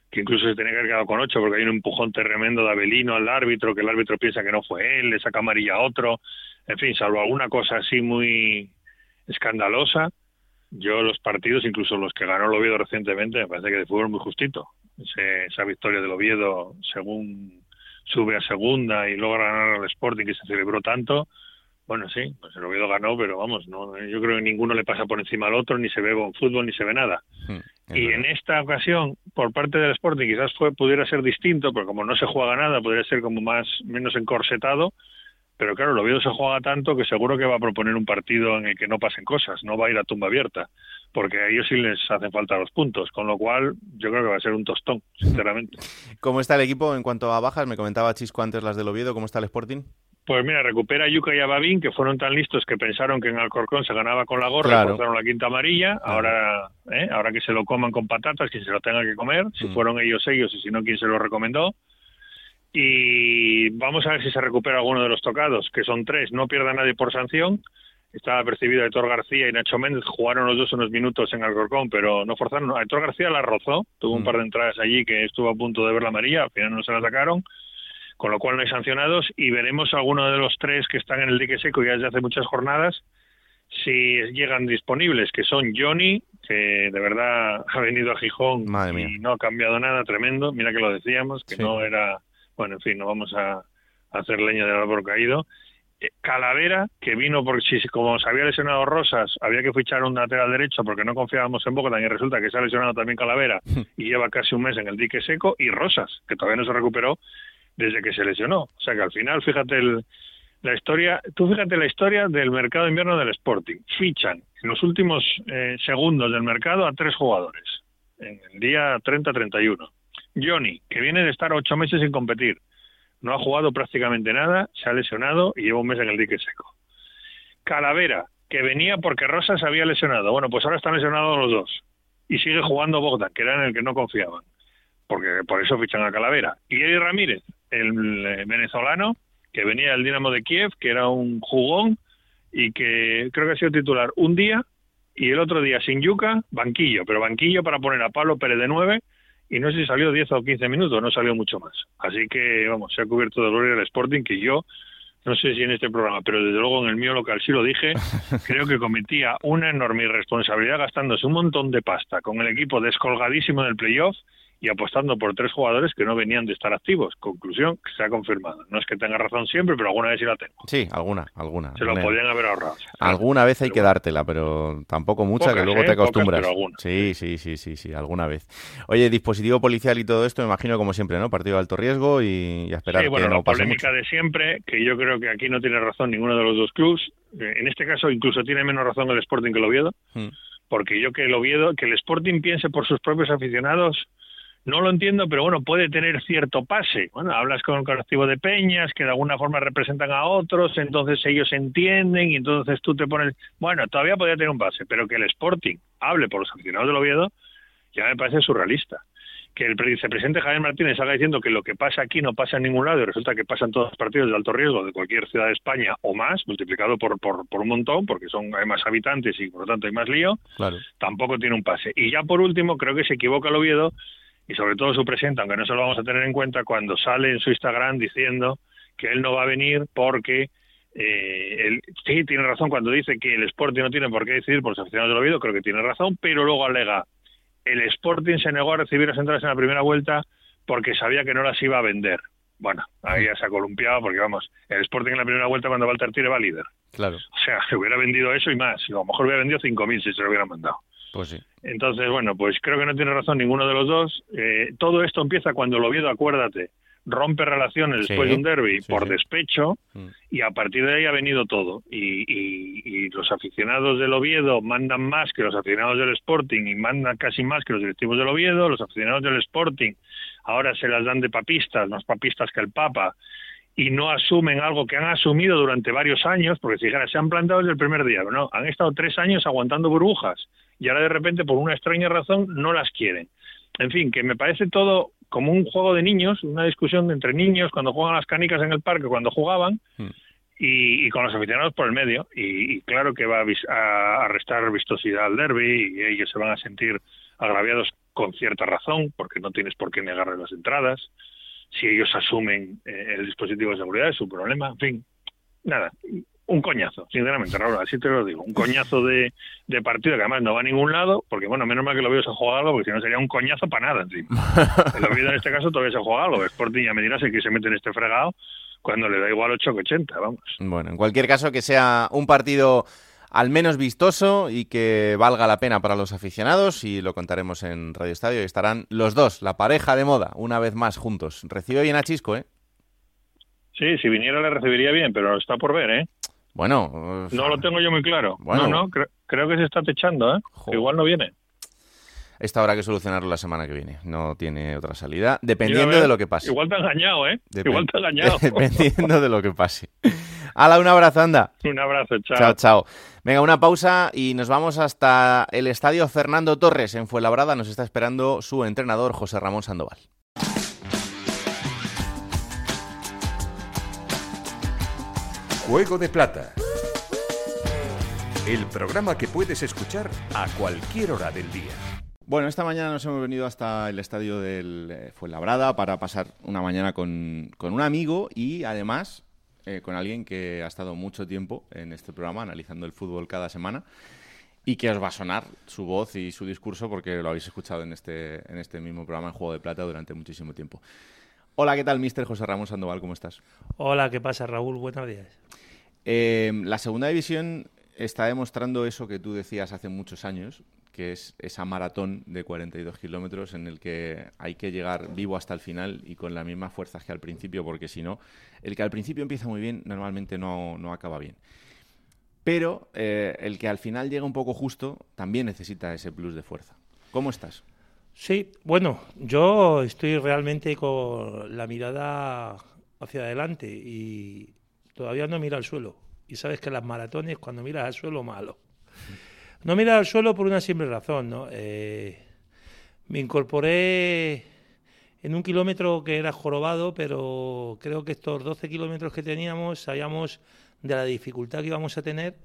[SPEAKER 10] que incluso se tenía que haber quedado con ocho porque hay un empujón tremendo de Avelino al árbitro, que el árbitro piensa que no fue él, le saca amarilla a otro, en fin, salvo alguna cosa así muy escandalosa, yo los partidos, incluso los que ganó el recientemente, me parece que de fútbol muy justito. esa victoria del Oviedo, según sube a segunda y logra ganar al Sporting que se celebró tanto, bueno, sí, pues el Oviedo ganó, pero vamos, no, yo creo que ninguno le pasa por encima al otro, ni se ve con fútbol, ni se ve nada. Hmm, y en esta ocasión, por parte del Sporting, quizás fue pudiera ser distinto, porque como no se juega nada, podría ser como más menos encorsetado, pero claro, el Oviedo se juega tanto que seguro que va a proponer un partido en el que no pasen cosas, no va a ir a tumba abierta, porque a ellos sí les hacen falta los puntos, con lo cual yo creo que va a ser un tostón, sinceramente.
[SPEAKER 2] ¿Cómo está el equipo en cuanto a bajas? Me comentaba Chisco antes las del Oviedo, ¿cómo está el Sporting?
[SPEAKER 10] Pues mira, recupera a Yuka y a Babín, que fueron tan listos que pensaron que en Alcorcón se ganaba con la gorra, claro. la quinta amarilla, ahora ¿eh? ahora que se lo coman con patatas, quien se lo tenga que comer, si mm. fueron ellos ellos y si no, quien se lo recomendó y vamos a ver si se recupera alguno de los tocados, que son tres, no pierda nadie por sanción. Estaba percibido Héctor García y Nacho Méndez, jugaron los dos unos minutos en Alcorcón, pero no forzaron. Héctor García la rozó, tuvo un mm. par de entradas allí que estuvo a punto de ver la amarilla, al final no se la sacaron, con lo cual no hay sancionados y veremos a alguno de los tres que están en el dique seco ya desde hace muchas jornadas si llegan disponibles, que son Johnny, que de verdad ha venido a Gijón y no ha cambiado nada, tremendo, mira que lo decíamos, que no era bueno, en fin, no vamos a, hacer leña del árbol caído. Eh, Calavera, que vino porque si como se había lesionado Rosas, había que fichar un lateral derecho porque no confiábamos en Bogotá y resulta que se ha lesionado también Calavera y lleva casi un mes en el dique seco y Rosas, que todavía no se recuperó desde que se lesionó. O sea que al final, fíjate la historia, tú fíjate la historia del mercado de invierno del Sporting. Fichan en los últimos eh, segundos del mercado a tres jugadores, en el día 30-31. Johnny, que viene de estar ocho meses sin competir, no ha jugado prácticamente nada, se ha lesionado y lleva un mes en el dique seco. Calavera, que venía porque Rosa se había lesionado. Bueno, pues ahora están lesionados los dos. Y sigue jugando Bogdan, que era en el que no confiaban. Porque por eso fichan a Calavera. Y Eddie Ramírez, el eh, venezolano, que venía del Dinamo de Kiev, que era un jugón y que creo que ha sido titular un día y el otro día sin yuca, banquillo, pero banquillo para poner a Pablo Pérez de nueve y no sé si salió 10 o 15 minutos, no salió mucho más. Así que, vamos, se ha cubierto de gloria el Sporting que yo, no sé si en este programa, pero desde luego en el mío local sí lo dije, <laughs> creo que cometía una enorme irresponsabilidad gastándose un montón de pasta con el equipo descolgadísimo del playoff y apostando por tres jugadores que no venían de estar activos. Conclusión que se ha confirmado. No es que tenga razón siempre, pero alguna vez sí la tengo.
[SPEAKER 2] Sí, alguna, alguna.
[SPEAKER 10] Se lo podían haber ahorrado.
[SPEAKER 2] Alguna vez hay que dártela, pero tampoco mucha, que luego te ¿eh? acostumbras. sí, sí, sí, sí, sí, alguna vez. Oye, dispositivo policial y todo esto, me imagino como siempre, ¿no? Partido de alto riesgo y, a esperar
[SPEAKER 10] sí, bueno,
[SPEAKER 2] que no
[SPEAKER 10] la polémica de siempre, que yo creo que aquí no tiene razón ninguno de los dos clubs. Eh, en este caso incluso tiene menos razón el Sporting que el Oviedo. Hmm. Porque yo que el Oviedo, que el Sporting piense por sus propios aficionados, no lo entiendo, pero bueno, puede tener cierto pase. Bueno, hablas con el colectivo de peñas que de alguna forma representan a otros, entonces ellos entienden y entonces tú te pones, bueno, todavía podría tener un pase, pero que el Sporting hable por los aficionados del Oviedo ya me parece surrealista. Que el vicepresidente Javier Martínez salga diciendo que lo que pasa aquí no pasa en ningún lado y resulta que pasan todos los partidos de alto riesgo de cualquier ciudad de España o más, multiplicado por, por, por un montón, porque son hay más habitantes y por lo tanto hay más lío,
[SPEAKER 2] claro.
[SPEAKER 10] tampoco tiene un pase. Y ya por último, creo que se equivoca el Oviedo y sobre todo su presidente, aunque no se lo vamos a tener en cuenta, cuando sale en su Instagram diciendo que él no va a venir porque eh, él, sí tiene razón cuando dice que el Sporting no tiene por qué decidir por los aficionados del Oviedo, creo que tiene razón, pero luego alega el Sporting se negó a recibir las entradas en la primera vuelta porque sabía que no las iba a vender. Bueno, ahí ya se ha columpiado porque vamos, el Sporting en la primera vuelta cuando Walter Tire va líder.
[SPEAKER 2] Claro.
[SPEAKER 10] O sea, se <laughs> hubiera vendido eso y más. Y a lo mejor hubiera vendido 5.000 si se lo hubieran mandado.
[SPEAKER 2] Pues sí.
[SPEAKER 10] Entonces, bueno, pues creo que no tiene razón ninguno de los dos. Eh, todo esto empieza cuando el Oviedo, acuérdate, rompe relaciones después de un derby por despecho mm. y a partir de ahí ha venido todo. Y, y, los aficionados del Oviedo mandan más que los aficionados del Sporting y mandan casi más que los directivos del Oviedo. Los aficionados del Sporting ahora se las dan de papistas, más papistas que el Papa y no asumen algo que han asumido durante varios años, porque si se han plantado desde el primer día, ¿no? Han estado tres años aguantando burbujas y ahora de repente por una extraña razón no las quieren. En fin, que me parece todo como un juego de niños, una discusión entre niños cuando juegan las canicas en el parque, cuando jugaban, hmm. y, con los aficionados por el medio. Y, claro que va a, restar vistosidad al derby y ellos se van a sentir agraviados con cierta razón, porque no tienes por qué negarle las entradas. Si ellos asumen eh, el dispositivo de seguridad es su problema. En fin, nada, un coñazo, sinceramente, Raúl, así te lo digo, un coñazo de, partido que además no va a ningún lado, porque bueno, menos mal que lo veo se juega algo, porque si no sería un coñazo para nada encima. El en este caso todavía se juega algo, Sporting ya me dirás que se mete en este fregado cuando le da igual 8 que 80, vamos.
[SPEAKER 2] Bueno, en cualquier caso que sea un partido al menos vistoso y que valga la pena para los aficionados y lo contaremos en Radio Estadio y estarán los dos, la pareja de moda, una vez más juntos. Recibe bien a Chisco, ¿eh?
[SPEAKER 10] Sí, si viniera le recibiría bien, pero está por ver, ¿eh?
[SPEAKER 2] Bueno.
[SPEAKER 10] no lo tengo yo muy claro. Bueno, no, no, creo que se está techando, ¿eh? Igual no viene.
[SPEAKER 2] Esta habrá que solucionarlo la semana que viene. No tiene otra salida, dependiendo de lo que pase.
[SPEAKER 10] Igual te ha engañado, ¿eh? Igual te ha engañado. <laughs>
[SPEAKER 2] dependiendo de lo que pase. Hala, un abrazo, anda.
[SPEAKER 10] Un abrazo, chao.
[SPEAKER 2] Chao, chao. Venga, una pausa y nos vamos hasta el estadio Fernando Torres en Fuenlabrada. Nos está esperando su entrenador, José Ramón Sandoval.
[SPEAKER 1] Juego de Plata. El programa que puedes escuchar a cualquier hora del día.
[SPEAKER 2] Bueno, esta mañana nos hemos venido hasta el estadio del eh, Fuenlabrada para pasar una mañana con, un amigo y además eh, con alguien que ha estado mucho tiempo en este programa analizando el fútbol cada semana y que os va a sonar su voz y su discurso porque lo habéis escuchado en este, en este mismo programa en Juego de Plata durante muchísimo tiempo. Hola, ¿qué tal, mister José Ramón Sandoval? ¿Cómo estás?
[SPEAKER 11] Hola, ¿qué pasa, Raúl? Buenos días.
[SPEAKER 2] Em, la segunda división está demostrando eso que tú decías hace muchos años, que es esa maratón de 42 kilómetros en el que hay que llegar vivo hasta el final y con las mismas fuerzas que al principio, porque si no, el que al principio empieza muy bien normalmente no, no acaba bien. Pero eh, el que al final llega un poco justo también necesita ese plus de fuerza. ¿Cómo estás?
[SPEAKER 11] Sí, bueno, yo estoy realmente con la mirada hacia adelante y todavía no mira al suelo. Y sabes que las maratones, cuando miras al suelo, malo. No miras al suelo por una simple razón, ¿no? Eh, me incorporé en un kilómetro que era jorobado, pero creo que estos 12 kilómetros que teníamos sabíamos de la dificultad que íbamos a tener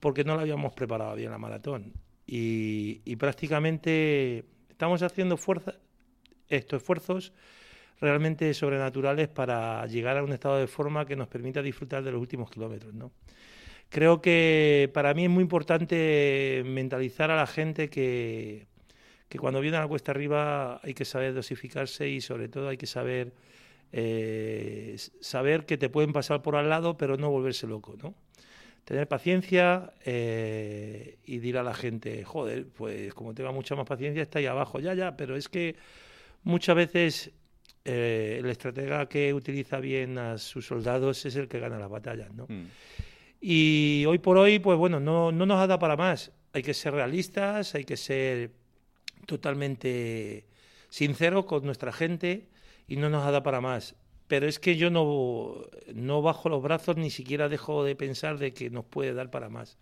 [SPEAKER 11] porque no la habíamos preparado bien la maratón. y prácticamente estamos haciendo fuerza, estos esfuerzos realmente sobrenaturales para llegar a un estado de forma que nos permita disfrutar de los últimos kilómetros. ¿no? Creo que para mí es muy importante mentalizar a la gente que, que cuando viene a la cuesta arriba hay que saber dosificarse y sobre todo hay que saber eh, saber que te pueden pasar por al lado, pero no volverse loco, ¿no? Tener paciencia eh, y dir a la gente, joder, pues como tenga mucha más paciencia está ahí abajo, ya, ya, pero es que muchas veces eh, el estratega que utiliza bien a sus soldados es el que gana las batallas, ¿no?
[SPEAKER 2] Mm.
[SPEAKER 11] Y hoy por hoy, pues bueno, no, no nos ha dado para más. Hay que ser realistas, hay que ser totalmente sinceros con nuestra gente y no nos ha dado para más. Pero es que yo no, no bajo los brazos ni siquiera dejo de pensar de que nos puede dar para más.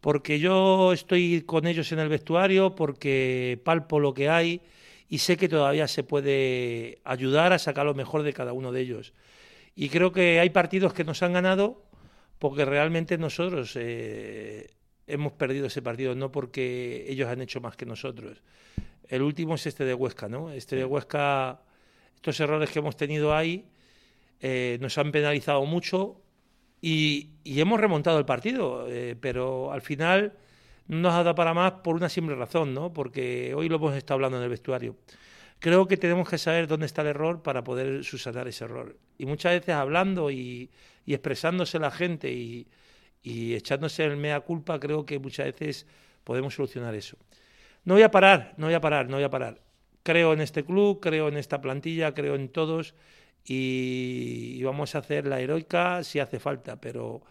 [SPEAKER 11] Porque yo estoy con ellos en el vestuario, porque palpo lo que hay y sé que todavía se puede ayudar a sacar lo mejor de cada uno de ellos. Y creo que hay partidos que nos han ganado porque realmente nosotros eh, hemos perdido ese partido, no porque ellos han hecho más que nosotros. El último es este de Huesca, ¿no? Este de Huesca, estos errores que hemos tenido ahí eh, nos han penalizado mucho y, hemos remontado el partido, eh, pero al final no nos ha dado para más por una simple razón, ¿no? Porque hoy lo hemos estado hablando en el vestuario. Creo que tenemos que saber dónde está el error para poder subsanar ese error. Y muchas veces hablando y, y expresándose la gente y, y echándose el mea culpa, creo que muchas veces podemos solucionar eso. No voy a parar, no voy a parar, no voy a parar. Creo en este club, creo en esta plantilla, creo en todos y, vamos a hacer la heroica si hace falta, pero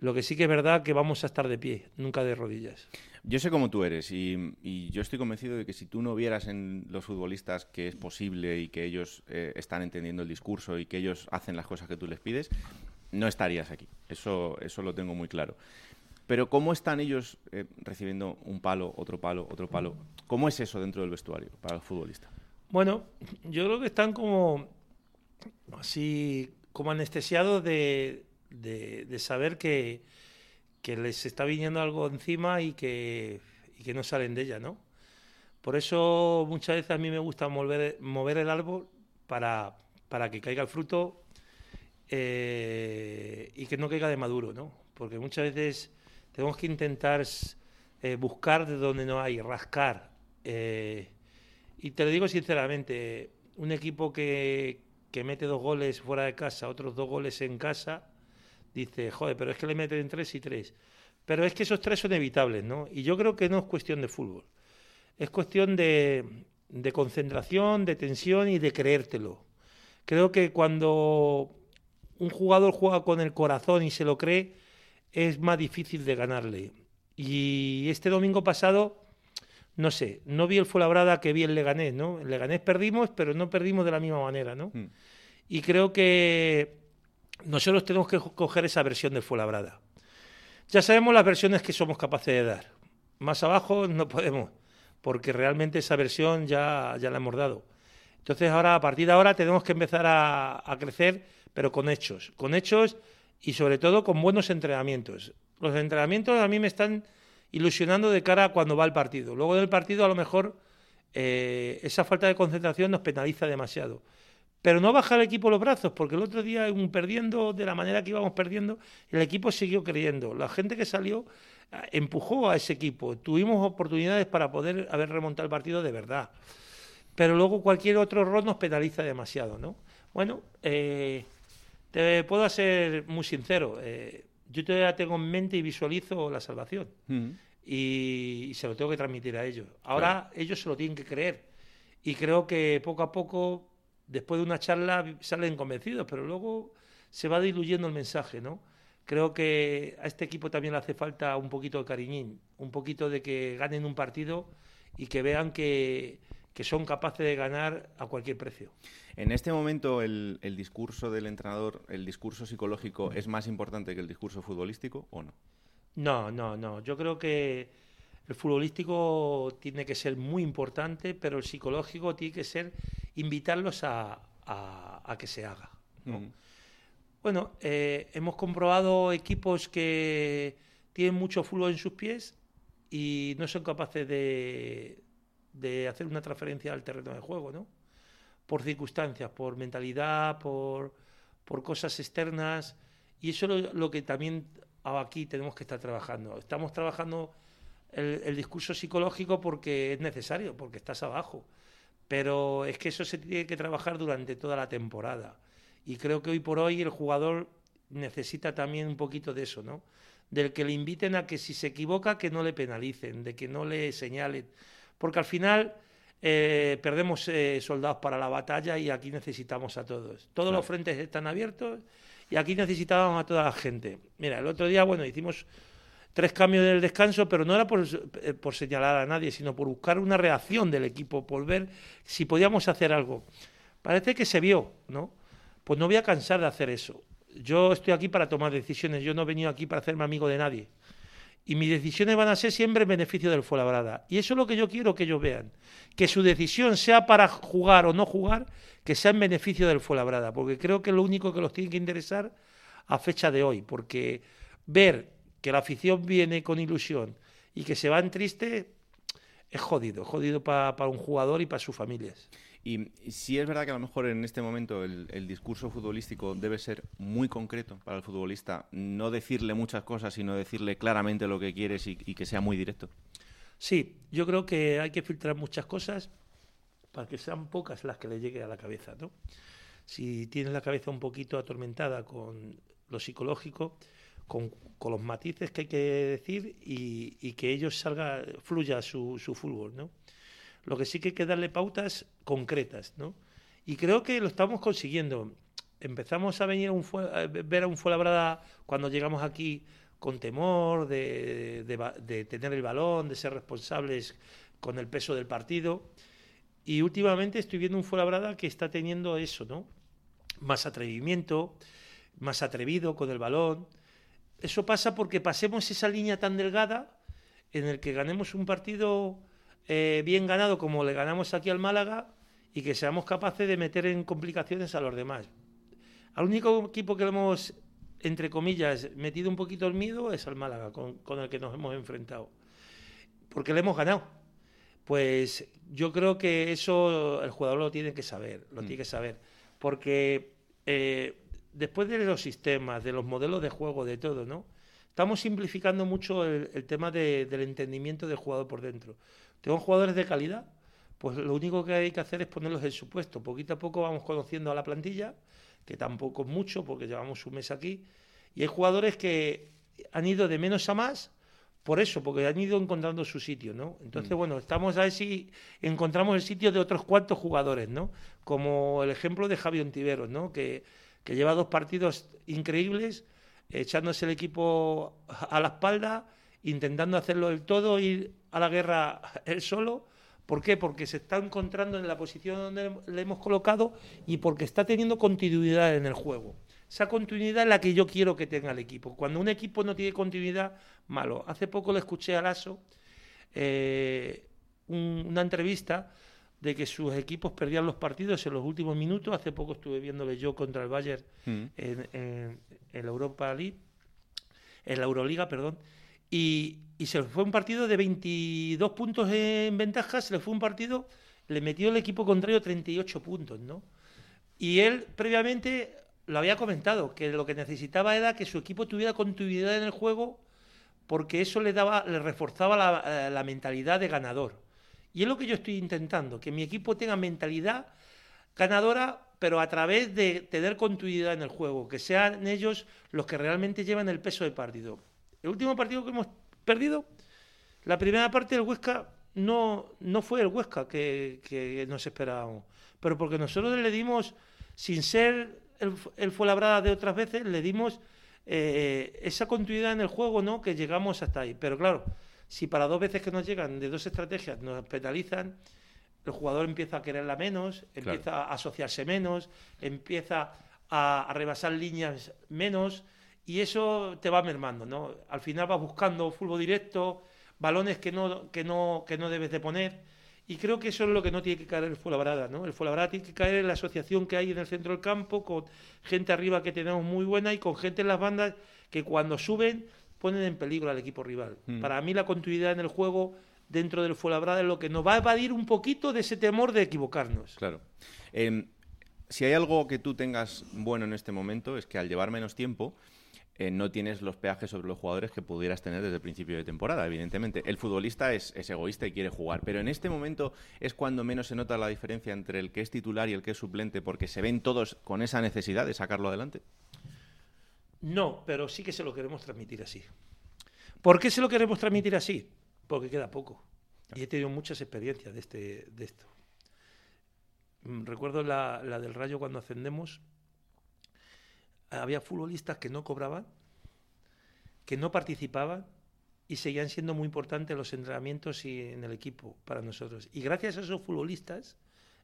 [SPEAKER 11] lo que sí que es verdad que vamos a estar de pie, nunca de rodillas.
[SPEAKER 2] Yo sé cómo tú eres y, yo estoy convencido de que si tú no vieras en los futbolistas que es posible y que ellos eh, están entendiendo el discurso y que ellos hacen las cosas que tú les pides, no estarías aquí. Eso, eso lo tengo muy claro. Pero ¿cómo están ellos eh, recibiendo un palo, otro palo, otro palo? ¿Cómo es eso dentro del vestuario para el futbolista?
[SPEAKER 11] Bueno, yo creo que están como así, como anestesiados de, de, saber que, que, les está viniendo algo encima y que, y que no salen de ella, ¿no? Por eso muchas veces a mí me gusta mover, mover el árbol para, para que caiga el fruto eh, y que no caiga de maduro, ¿no? Porque muchas veces tenemos que intentar eh, buscar de donde no hay, rascar. Eh, y te lo digo sinceramente, un equipo que, que mete dos goles fuera de casa, otros dos goles en casa, dice, joder, pero es que le meten tres y tres. Pero es que esos tres son evitables, ¿no? Y yo creo que no es cuestión de fútbol. Es cuestión de, de concentración, de tensión y de creértelo. Creo que cuando un jugador juega con el corazón y se lo cree, es más difícil de ganarle. Y este domingo pasado, no sé, no vi el Fuenlabrada que vi el Leganés, ¿no? El Leganés perdimos, pero no perdimos de la misma manera, ¿no? Mm. Y creo que nosotros tenemos que coger esa versión del Fuenlabrada. Ya sabemos las versiones que somos capaces de dar. Más abajo no podemos, porque realmente esa versión ya, ya la hemos dado. Entonces ahora, a partir de ahora, tenemos que empezar a, a crecer pero con hechos, con hechos y sobre todo con buenos entrenamientos. Los entrenamientos a mí me están ilusionando de cara a cuando va el partido. Luego del partido a lo mejor eh, esa falta de concentración nos penaliza demasiado. Pero no baja el equipo los brazos, porque el otro día, perdiendo de la manera que íbamos perdiendo, el equipo siguió creyendo. La gente que salió eh, empujó a ese equipo. Tuvimos oportunidades para poder haber remontado el partido de verdad. Pero luego cualquier otro error nos penaliza demasiado, ¿no? Bueno, eh, te puedo ser muy sincero. Eh, yo todavía tengo en mente y visualizo la salvación. y, se lo tengo que transmitir a ellos. Ahora ellos se lo tienen que creer. Y creo que poco a poco, después de una charla, salen convencidos, pero luego se va diluyendo el mensaje, ¿no? Creo que a este equipo también le hace falta un poquito de cariñín, un poquito de que ganen un partido y que vean que, que son capaces de ganar a cualquier precio.
[SPEAKER 2] En este momento el, discurso del entrenador, el discurso psicológico, ¿es más importante que el discurso futbolístico o no?
[SPEAKER 11] No, no, no. Yo creo que el futbolístico tiene que ser muy importante, pero el psicológico tiene que ser invitarlos a, que se haga. Bueno, eh, hemos comprobado equipos que tienen mucho fútbol en sus pies y no son capaces de, de hacer una transferencia al terreno de juego, ¿no? por circunstancias, por mentalidad, por, por cosas externas. Y eso es lo, que también aquí tenemos que estar trabajando. Estamos trabajando el, discurso psicológico porque es necesario, porque estás abajo. Pero es que eso se tiene que trabajar durante toda la temporada. Y creo que hoy por hoy el jugador necesita también un poquito de eso, ¿no? Del que le inviten a que si se equivoca, que no le penalicen, de que no le señalen. Porque al final eh, perdemos eh, soldados para la batalla y aquí necesitamos a todos. Todos los frentes están abiertos y aquí necesitábamos a toda la gente. Mira, el otro día, bueno, hicimos tres cambios del descanso, pero no era eh, por, señalar a nadie, sino por buscar una reacción del equipo, por ver si podíamos hacer algo. Parece que se vio, ¿no? Pues no voy a cansar de hacer eso. Yo estoy aquí para tomar decisiones, yo no he venido aquí para hacerme amigo de nadie. Y mis decisiones van a ser siempre en beneficio del Fuenlabrada. Y eso es lo que yo quiero que ellos vean. Que su decisión sea para jugar o no jugar, que sea en beneficio del Fuenlabrada. Porque creo que es lo único que los tiene que interesar a fecha de hoy. Porque ver que la afición viene con ilusión y que se van triste, es jodido, jodido para un jugador y para sus familias.
[SPEAKER 2] Y si es verdad que a lo mejor en este momento el, discurso futbolístico debe ser muy concreto para el futbolista, no decirle muchas cosas, sino decirle claramente lo que quieres y, que sea muy directo.
[SPEAKER 11] Sí, yo creo que hay que filtrar muchas cosas para que sean pocas las que le llegue a la cabeza, ¿no? Si tienes la cabeza un poquito atormentada con lo psicológico, con, los matices que hay que decir y, que ellos salga, fluya su, su, fútbol, ¿no? Lo que sí que hay que darle pautas concretas, ¿no? Y creo que lo estamos consiguiendo. Empezamos a venir a, un, ver a un cuando llegamos aquí con temor de, de, tener el balón, de ser responsables con el peso del partido. Y últimamente estoy viendo un Fuenlabrada que está teniendo eso, ¿no? Más atrevimiento, más atrevido con el balón, eso pasa porque pasemos esa línea tan delgada en el que ganemos un partido eh, bien ganado como le ganamos aquí al Málaga y que seamos capaces de meter en complicaciones a los demás. Al único equipo que le hemos, entre comillas, metido un poquito el miedo es al Málaga, con, el que nos hemos enfrentado. Porque le hemos ganado. Pues yo creo que eso el jugador lo tiene que saber, lo mm. tiene que saber. Porque eh, después de los sistemas, de los modelos de juego, de todo, ¿no? Estamos simplificando mucho el, tema del entendimiento del jugador por dentro. Tengo jugadores de calidad, pues lo único que hay que hacer es ponerlos en su puesto. Poquito a poco vamos conociendo a la plantilla, que tampoco es mucho porque llevamos un mes aquí, y hay jugadores que han ido de menos a más por eso, porque han ido encontrando su sitio, ¿no? Entonces, mm. bueno, estamos a ver si encontramos el sitio de otros cuantos jugadores, ¿no? Como el ejemplo de Javier Ontiveros, ¿no? Que que lleva dos partidos increíbles, echándose el equipo a la espalda, intentando hacerlo del todo, ir a la guerra él solo. ¿Por qué? Porque se está encontrando en la posición donde le hemos colocado y porque está teniendo continuidad en el juego. Esa continuidad es la que yo quiero que tenga el equipo. Cuando un equipo no tiene continuidad, malo. Hace poco le escuché a Lasso eh, una entrevista de que sus equipos perdían los partidos en los últimos minutos. Hace poco estuve viéndole yo contra el Bayern mm. en, la Europa League, en la Euroliga, perdón. Y, se fue un partido de 22 puntos en ventaja, se le fue un partido, le metió el equipo contrario 38 puntos, ¿no? Y él previamente lo había comentado, que lo que necesitaba era que su equipo tuviera continuidad en el juego porque eso le daba, le reforzaba la, la mentalidad de ganador. Y es lo que yo estoy intentando, que mi equipo tenga mentalidad ganadora, pero a través de tener continuidad en el juego, que sean ellos los que realmente llevan el peso del partido. El último partido que hemos perdido, la primera parte del Huesca no, no fue el Huesca que, nos esperábamos, pero porque nosotros le dimos, sin ser el, el Fuenlabrada de otras veces, le dimos eh, esa continuidad en el juego, ¿no? Que llegamos hasta ahí. Pero claro, si para dos veces que nos llegan de dos estrategias nos penalizan, el jugador empieza a quererla menos, empieza a asociarse menos, empieza a, rebasar líneas menos y eso te va mermando, ¿no? Al final vas buscando fútbol directo, balones que no, que no, que no debes de poner. Y creo que eso es lo que no tiene que caer el Fuenlabrada, ¿no? El Fuenlabrada tiene que caer en la asociación que hay en el centro del campo, con gente arriba que tenemos muy buena y con gente en las bandas que cuando suben ponen en peligro al equipo rival. Mm. Para mí la continuidad en el juego dentro del Fuenlabrada es lo que nos va a evadir un poquito de ese temor de equivocarnos.
[SPEAKER 2] Claro. Em, si hay algo que tú tengas bueno en este momento es que al llevar menos tiempo eh, no tienes los peajes sobre los jugadores que pudieras tener desde el principio de temporada, evidentemente. El futbolista es, egoísta y quiere jugar, pero en este momento es cuando menos se nota la diferencia entre el que es titular y el que es suplente, porque se ven todos con esa necesidad de sacarlo adelante.
[SPEAKER 11] No, pero sí que se lo queremos transmitir así. ¿Por qué se lo queremos transmitir así? Porque queda poco. Y he tenido muchas experiencias de, este, de esto. Mm, recuerdo la del Rayo cuando ascendemos, había futbolistas que no cobraban, que no participaban y seguían siendo muy importantes los entrenamientos y en el equipo para nosotros. Y gracias a esos futbolistas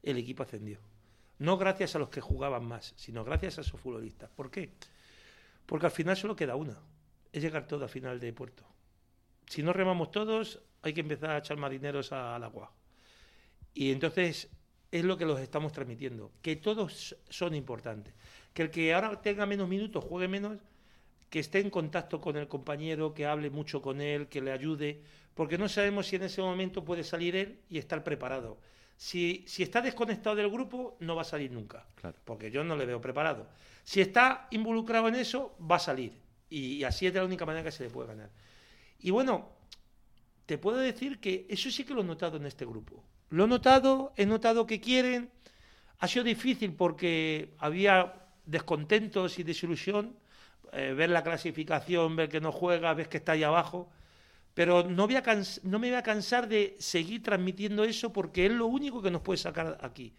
[SPEAKER 11] el equipo ascendió. No gracias a los que jugaban más, sino gracias a esos futbolistas. ¿Por qué? Porque al final solo queda una, es llegar todo a final de puerto. Si no remamos todos, hay que empezar a echar marineros al agua. Y entonces es lo que los estamos transmitiendo, que todos son importantes que el que ahora tenga menos minutos juegue menos, que esté en contacto con el compañero, que hable mucho con él, que le ayude, porque no sabemos si en ese momento puede salir él y estar preparado. Si, si está desconectado del grupo, no va a salir nunca, porque yo no le veo preparado. Si está involucrado en eso, va a salir. Y, así es de la única manera que se le puede ganar. Y bueno, te puedo decir que eso sí que lo he notado en este grupo. Lo he notado, he notado que quieren. Ha sido difícil porque había descontentos y desilusión, eh, ver la clasificación, ver que no juega, ves que está ahí abajo, pero no, voy a no me voy a cansar de seguir transmitiendo eso porque es lo único que nos puede sacar aquí.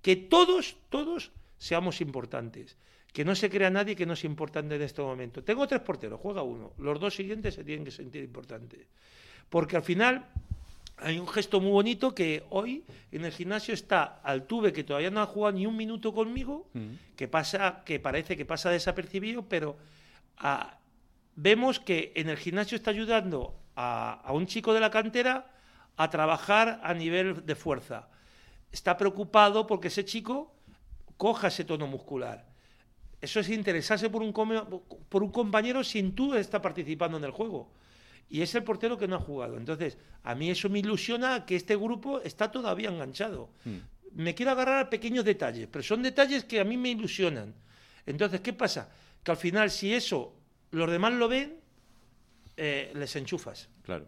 [SPEAKER 11] Que todos, todos seamos importantes. Que no se crea nadie que no es importante en este momento. Tengo tres porteros, juega uno. Los dos siguientes se tienen que sentir importantes. Porque al final hay un gesto muy bonito que hoy en el gimnasio está Altuve, que todavía no ha jugado ni un minuto conmigo, mm. que pasa, que parece que pasa desapercibido, pero ah, vemos que en el gimnasio está ayudando a, un chico de la cantera a trabajar a nivel de fuerza. Está preocupado porque ese chico coja ese tono muscular. Eso es interesarse por un, por un compañero sin tú estar participando en el juego y es el portero que no ha jugado. Entonces, a mí eso me ilusiona que este grupo está todavía enganchado. Hmm. Me quiero agarrar a pequeños detalles, pero son detalles que a mí me ilusionan. Entonces, ¿qué pasa? Que al final, si eso los demás lo ven, eh, les enchufas.
[SPEAKER 2] Claro.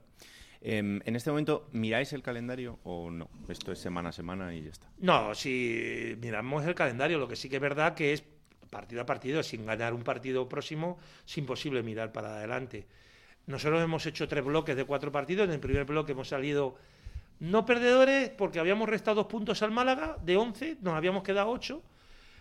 [SPEAKER 2] Em, en este momento, ¿miráis el calendario o no? Esto es semana a semana y ya está.
[SPEAKER 11] No, si miramos el calendario, lo que sí que es verdad que es partido a partido, sin ganar un partido próximo, es imposible mirar para adelante. Nosotros hemos hecho tres bloques de cuatro partidos. En el primer bloque hemos salido no perdedores porque habíamos restado dos puntos al Málaga de 11, nos habíamos quedado ocho,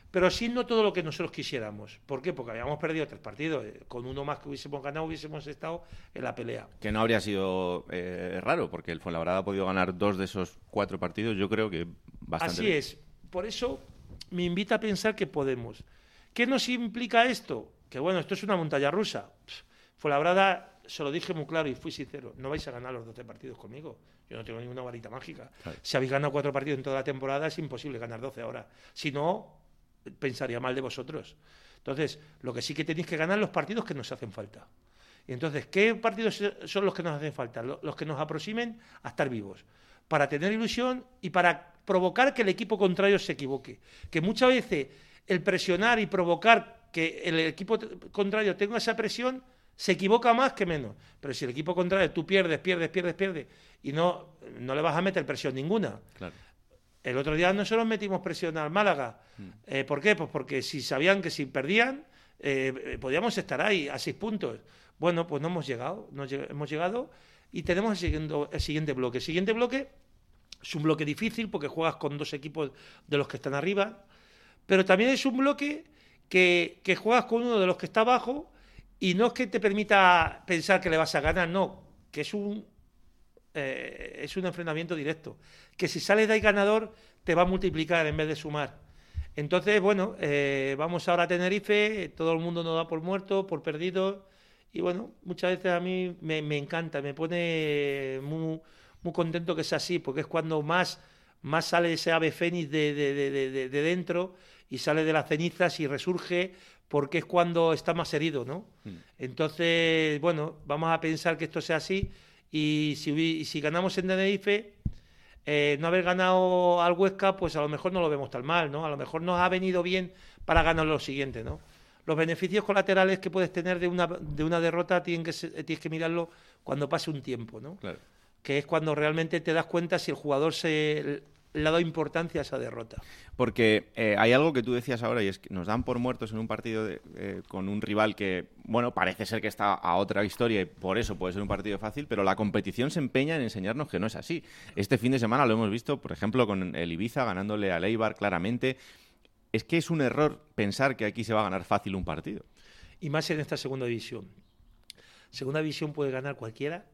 [SPEAKER 11] pero sí no todo lo que nosotros quisiéramos. ¿Por qué? Porque habíamos perdido tres partidos. Eh, con uno más que hubiésemos ganado hubiésemos estado en la pelea.
[SPEAKER 2] Que no habría sido eh, raro porque el Fuenlabrada ha podido ganar dos de esos cuatro partidos. Yo creo que bastante.
[SPEAKER 11] Así es. Por eso me invita a pensar que podemos. ¿Qué nos implica esto? Que bueno, esto es una montaña rusa. Fuenlabrada se lo dije muy claro y fui sincero, no vais a ganar los 12 partidos conmigo. Yo no tengo ninguna varita mágica. Si habéis ganado cuatro partidos en toda la temporada, es imposible ganar 12 ahora. Si no, pensaría mal de vosotros. Entonces, lo que sí que tenéis que ganar los partidos que nos hacen falta. Y entonces, ¿qué partidos son los que nos hacen falta? Los que nos aproximen a estar vivos. Para tener ilusión y para provocar que el equipo contrario se equivoque. Que muchas veces el presionar y provocar que el equipo contrario tenga esa presión se equivoca más que menos. Pero si el equipo contrario tú pierdes, pierdes, pierdes, pierdes y no, no le vas a meter presión ninguna. El otro día nosotros metimos presión al Málaga. Mm. Eh, ¿Por qué? Pues porque si sabían que si perdían, eh, podíamos estar ahí a seis puntos. Bueno, pues no hemos llegado. No hemos llegado y tenemos el siguiente, el siguiente bloque. El siguiente bloque es un bloque difícil porque juegas con dos equipos de los que están arriba, pero también es un bloque que, que juegas con uno de los que está abajo y no es que te permita pensar que le vas a ganar, no, que es un, eh, es un enfrentamiento directo. Que si sales de ahí ganador, te va a multiplicar en vez de sumar. Entonces, bueno, eh, vamos ahora a Tenerife, todo el mundo nos da por muerto, por perdido, y bueno, muchas veces a mí me, encanta, me pone muy, muy, contento que sea así, porque es cuando más, más sale ese ave fénix de, de, de dentro y sale de las cenizas y resurge porque es cuando está más herido, ¿no? Mm. Entonces, bueno, vamos a pensar que esto sea así y si, si ganamos en Tenerife, eh, no haber ganado al Huesca, pues a lo mejor no lo vemos tan mal, ¿no? A lo mejor nos ha venido bien para ganar lo siguiente, ¿no? los beneficios colaterales que puedes tener de una, de una derrota tienen que tienes que mirarlo cuando pase un tiempo, ¿no?
[SPEAKER 2] Claro.
[SPEAKER 11] Que es cuando realmente te das cuenta si el jugador se le ha dado importancia a esa derrota.
[SPEAKER 2] Porque eh, hay algo que tú decías ahora y es que nos dan por muertos en un partido eh, con un rival que, bueno, parece ser que está a otra historia y por eso puede ser un partido fácil, pero la competición se empeña en enseñarnos que no es así. Este fin de semana lo hemos visto, por ejemplo, con el Ibiza ganándole a Leibar claramente. Es que es un error pensar que aquí se va a ganar fácil un partido.
[SPEAKER 11] Y más en esta segunda división. Segunda división puede ganar cualquiera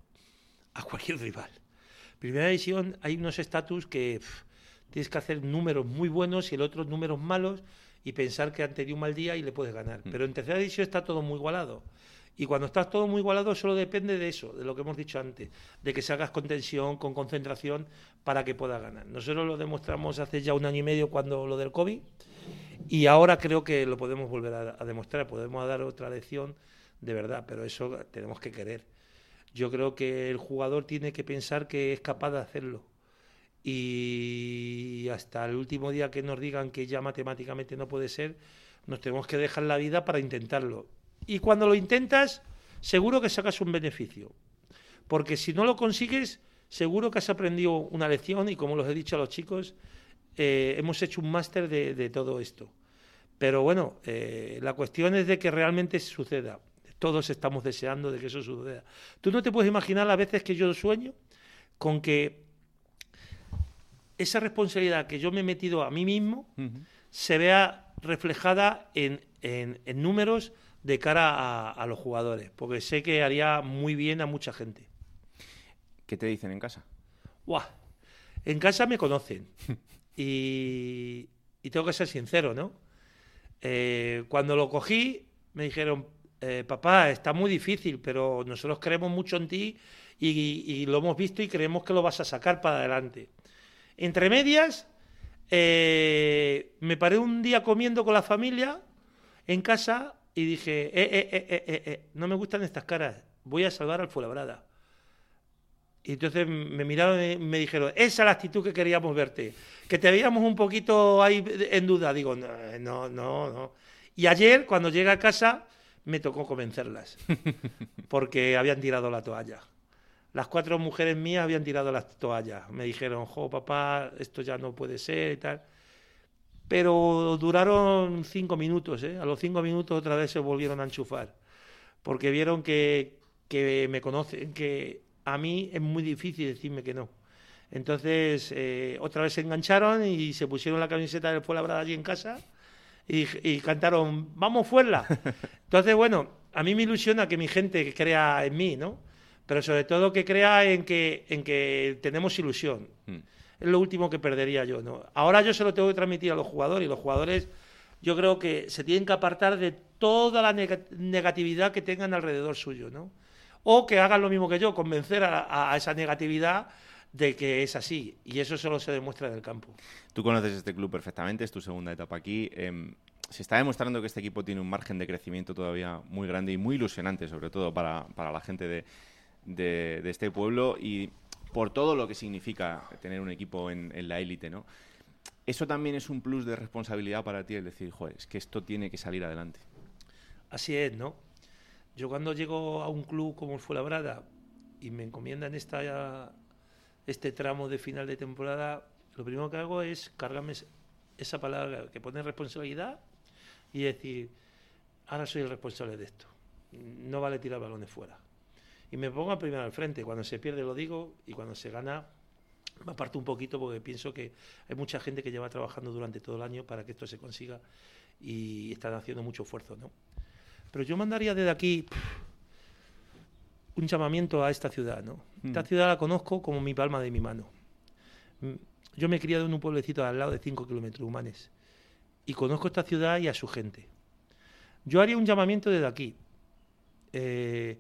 [SPEAKER 11] a cualquier rival. Primera división hay unos estatus que tienes que hacer números muy buenos y el otro números malos y pensar que han tenido un mal día y le puedes ganar. Mm. Pero en tercera división está todo muy igualado. Y cuando estás todo muy igualado solo depende de eso, de lo que hemos dicho antes, de que se hagas con tensión, con concentración, para que puedas ganar. Nosotros lo demostramos hace ya un año y medio cuando lo del COVID y ahora creo que lo podemos volver a, a demostrar, podemos dar otra lección de verdad, pero eso tenemos que querer. Yo creo que el jugador tiene que pensar que es capaz de hacerlo y hasta el último día que nos digan que ya matemáticamente no puede ser, nos tenemos que dejar la vida para intentarlo. Y cuando lo intentas, seguro que sacas un beneficio. Porque si no lo consigues, seguro que has aprendido una lección y como los he dicho a los chicos, eh, hemos hecho un máster de, todo esto. Pero bueno, eh, la cuestión es de que realmente suceda. Todos estamos deseando de que eso suceda. Tú no te puedes imaginar las veces que yo sueño con que esa responsabilidad que yo me he metido a mí mismo se vea reflejada en, números de cara a, los jugadores, porque sé que haría muy bien a mucha gente.
[SPEAKER 2] ¿Qué te dicen en casa?
[SPEAKER 11] En casa me conocen y, tengo que ser sincero, ¿no? Eh, cuando lo cogí me dijeron, eh, papá, está muy difícil, pero nosotros creemos mucho en ti y, lo hemos visto y creemos que lo vas a sacar para adelante. Entre medias, eh, me paré un día comiendo con la familia en casa y dije, eh, eh, eh, eh, eh no me gustan estas caras, voy a salvar al Fuenlabrada. Y entonces me miraron y me dijeron, esa es la actitud que queríamos verte, que te veíamos un poquito ahí en duda. Digo, no, no, no. no. Y ayer, cuando llegué a casa, me tocó convencerlas, <laughs> porque habían tirado la toalla las cuatro mujeres mías habían tirado las toallas. Me dijeron, jo, papá, esto ya no puede ser y tal. Pero duraron cinco minutos, ¿eh? A los cinco minutos otra vez se volvieron a enchufar. Porque vieron que, que me conocen, que a mí es muy difícil decirme que no. Entonces, eh, otra vez se engancharon y se pusieron la camiseta del Fuenlabrada allí en casa y, y cantaron, vamos fuera. <laughs> Entonces, bueno, a mí me ilusiona que mi gente crea en mí, ¿no? Pero sobre todo que crea en que, en que tenemos ilusión. Hmm. Es lo último que perdería yo. ¿no? Ahora yo se lo tengo que transmitir a los jugadores y los jugadores yo creo que se tienen que apartar de toda la negatividad que tengan alrededor suyo. ¿no? O que hagan lo mismo que yo, convencer a, esa negatividad de que es así. Y eso solo se demuestra en el campo.
[SPEAKER 2] Tú conoces este club perfectamente, es tu segunda etapa aquí. Em, se está demostrando que este equipo tiene un margen de crecimiento todavía muy grande y muy ilusionante, sobre todo para, para la gente de, de, este pueblo y por todo lo que significa tener un equipo en, la élite, ¿no? Eso también es un plus de responsabilidad para ti, el decir, joder, es que esto tiene que salir adelante.
[SPEAKER 11] Así es, ¿no? Yo cuando llego a un club como el Fuenlabrada y me encomiendan esta, este tramo de final de temporada, lo primero que hago es cargarme esa palabra que pone responsabilidad y decir, ahora soy el responsable de esto. No vale tirar balones fuera y me pongo a primero al frente. Cuando se pierde lo digo y cuando se gana me aparto un poquito porque pienso que hay mucha gente que lleva trabajando durante todo el año para que esto se consiga y están haciendo mucho esfuerzo, ¿no? Pero yo mandaría desde aquí un llamamiento a esta ciudad, ¿no? Esta mm. ciudad la conozco como mi palma de mi mano. Mm, yo me he criado en un pueblecito al lado de 5 kilómetros humanes y conozco esta ciudad y a su gente. Yo haría un llamamiento desde aquí. Eh,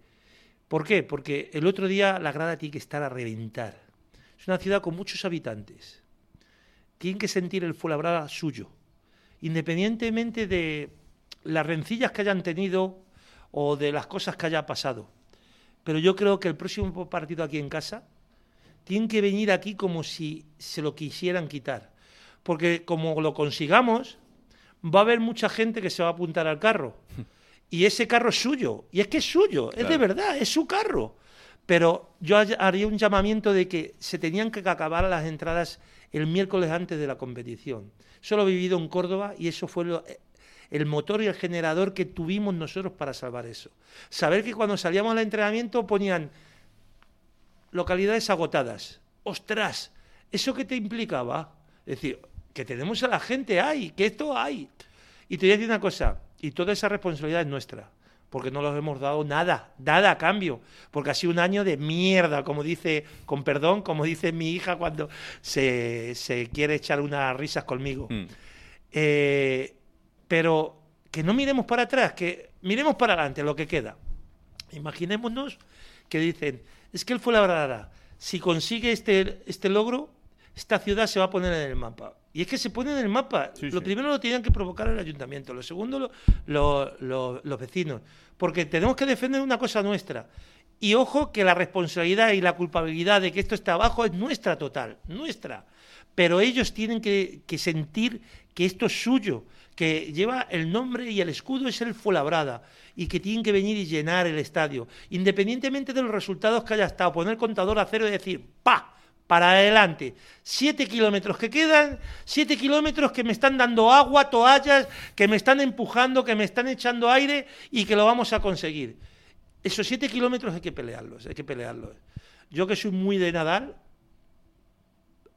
[SPEAKER 11] ¿Por qué? Porque el otro día la grada tiene que estar a reventar. Es una ciudad con muchos habitantes. Tienen que sentir el Fuenlabrada suyo, independientemente de las rencillas que hayan tenido o de las cosas que haya pasado. Pero yo creo que el próximo partido aquí en casa tienen que venir aquí como si se lo quisieran quitar. Porque como lo consigamos, va a haber mucha gente que se va a apuntar al carro. <laughs> Y ese carro es suyo. Y es que es suyo, es de verdad, es su carro. Pero yo haría un llamamiento de que se tenían que acabar las entradas el miércoles antes de la competición. Eso lo he vivido en Córdoba y eso fue lo, el motor y el generador que tuvimos nosotros para salvar eso. Saber que cuando salíamos al entrenamiento ponían localidades agotadas. ¡Ostras! ¿Eso qué te implicaba? Es decir, que tenemos a la gente ahí, que esto hay. Y te voy a decir una cosa, y toda esa responsabilidad es nuestra, porque no los hemos dado nada, nada a cambio, porque ha sido un año de mierda, como dice, con perdón, como dice mi hija cuando se, quiere echar unas risas conmigo. Mm. Eh, pero que no miremos para atrás, que miremos para adelante lo que queda. Imaginémonos que dicen, es que él fue la verdad, si consigue este, este logro, esta ciudad se va a poner en el mapa. Y es que se pone en el mapa. lo primero lo tienen que provocar el ayuntamiento, lo segundo los vecinos, porque tenemos que defender una cosa nuestra. Y ojo que la responsabilidad y la culpabilidad de que esto está abajo es nuestra total, nuestra. Pero ellos tienen que, que sentir que esto es suyo, que lleva el nombre y el escudo es el Fuenlabrada y que tienen que venir y llenar el estadio, independientemente de los resultados que haya estado, poner el contador a cero y decir, ¡pa! Para adelante. Siete kilómetros que quedan, siete kilómetros que me están dando agua, toallas, que me están empujando, que me están echando aire y que lo vamos a conseguir. Esos siete kilómetros hay que pelearlos, hay que pelearlos. Yo que soy muy de Nadal,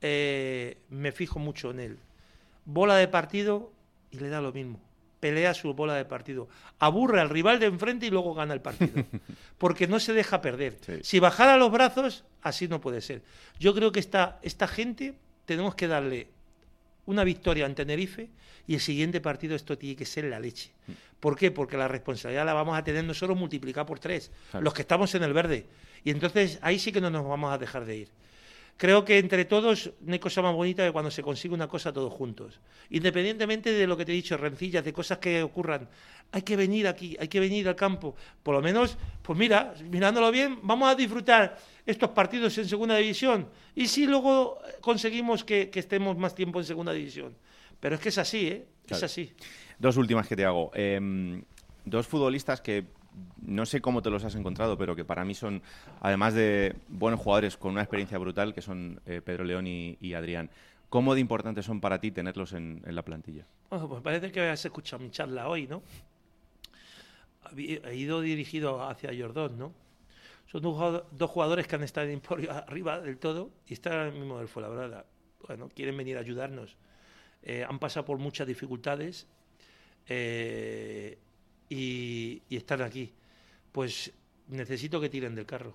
[SPEAKER 11] eh, me fijo mucho en él. Bola de partido, y le da lo mismo. Pelea su bola de partido. Aburre al rival de enfrente y luego gana el partido. <laughs> Porque no se deja perder. Si bajara los brazos, así no puede ser. Yo creo que esta, esta gente tenemos que darle una victoria en Tenerife y el siguiente partido esto tiene que ser la leche. ¿Por qué? Porque la responsabilidad la vamos a tener nosotros multiplicada por tres, los que estamos en el verde. Y entonces ahí sí que no nos vamos a dejar de ir. Creo que entre todos no hay cosa más bonita que cuando se consigue una cosa todos juntos. Independientemente de lo que te he dicho, rencillas, de cosas que ocurran. Hay que venir aquí, hay que venir al campo. Por lo menos, pues mira, mirándolo bien, vamos a disfrutar estos partidos en segunda división. Y si luego conseguimos que, estemos más tiempo en segunda división. Pero es que es así, ¿eh? Es así.
[SPEAKER 2] Dos últimas que te hago. Em, dos futbolistas que no sé cómo te los has encontrado, pero que para mí son, además de buenos jugadores con una experiencia brutal, que son eh, Pedro León y, Adrián. ¿Cómo de importantes son para ti tenerlos en, la plantilla?
[SPEAKER 11] pues parece que has escuchado mi charla hoy, ¿no? He ido dirigido hacia Jordón, ¿no? Son dos jugadores que han estado arriba del todo y están ahora mismo del Fuenlabrada. Bueno, quieren venir a ayudarnos. Eh, han pasado por muchas dificultades. Eh, y, están aquí. Pues necesito que tiren del carro.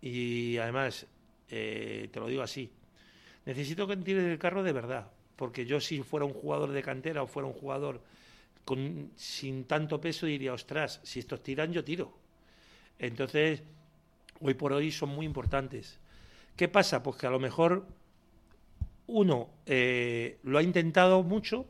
[SPEAKER 11] Y además, eh, te lo digo así, necesito que tiren del carro de verdad. Porque yo si fuera un jugador de cantera o fuera un jugador con, sin tanto peso diría, ostras, si estos tiran, yo tiro. Entonces, hoy por hoy son muy importantes. ¿Qué pasa? Pues que a lo mejor uno eh, lo ha intentado mucho,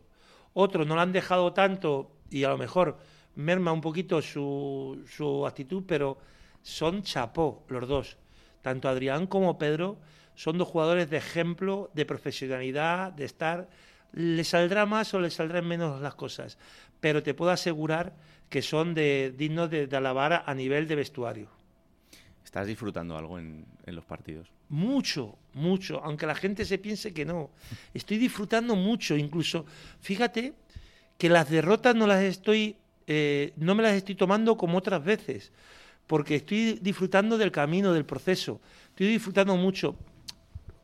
[SPEAKER 11] otro no lo han dejado tanto y a lo mejor merma un poquito su, su actitud, pero son chapó los dos. Tanto Adrián como Pedro son dos jugadores de ejemplo, de profesionalidad, de estar. Le saldrá más o le saldrán menos las cosas, pero te puedo asegurar que son de, dignos de, alabar a nivel de vestuario.
[SPEAKER 2] ¿Estás disfrutando algo en, en, los partidos?
[SPEAKER 11] Mucho, mucho, aunque la gente se piense que no. Estoy disfrutando mucho, incluso, fíjate que las derrotas no las estoy eh, no me las estoy tomando como otras veces, porque estoy disfrutando del camino, del proceso, estoy disfrutando mucho.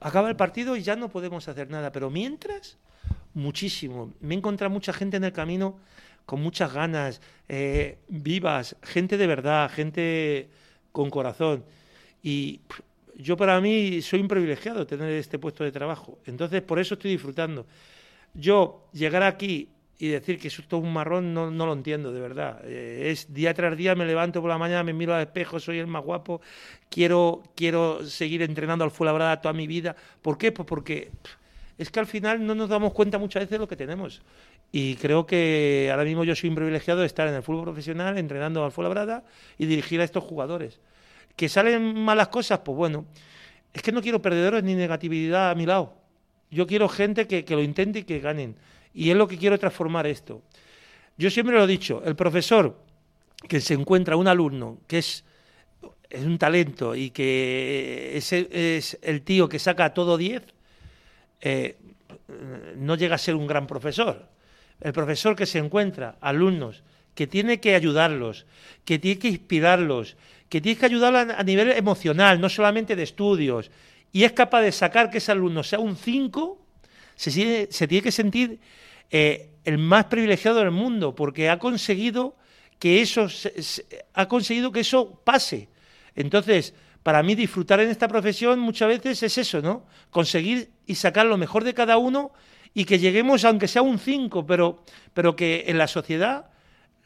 [SPEAKER 11] Acaba el partido y ya no podemos hacer nada, pero mientras, muchísimo. Me he encontrado mucha gente en el camino con muchas ganas, eh, vivas, gente de verdad, gente con corazón. Y yo para mí soy un privilegiado tener este puesto de trabajo. Entonces, por eso estoy disfrutando. Yo llegar aquí y decir que eso es todo un marrón no, no lo entiendo, de verdad. Eh, es día tras día me levanto por la mañana, me miro al espejo, soy el más guapo, quiero, quiero seguir entrenando al Fuenlabrada toda mi vida. ¿Por qué? Pues porque es que al final no nos damos cuenta muchas veces de lo que tenemos. Y creo que ahora mismo yo soy un privilegiado de estar en el fútbol profesional, entrenando al Fuenlabrada y dirigir a estos jugadores. ¿Que salen malas cosas? Pues bueno, es que no quiero perdedores ni negatividad a mi lado. Yo quiero gente que, que lo intente y que ganen Y es lo que quiero transformar esto. Yo siempre lo he dicho, el profesor que se encuentra un alumno que es, un talento y que es, es el tío que saca todo 10, eh, no llega a ser un gran profesor. El profesor que se encuentra alumnos que tiene que ayudarlos, que tiene que inspirarlos, que tiene que ayudarlos a nivel emocional, no solamente de estudios, y es capaz de sacar que ese alumno sea un 5, se, se, tiene que sentir eh, el más privilegiado del mundo, porque ha conseguido que eso ha conseguido que eso pase. Entonces, para mí disfrutar en esta profesión muchas veces es eso, ¿no? Conseguir y sacar lo mejor de cada uno y que lleguemos, aunque sea un 5, pero, pero que en la sociedad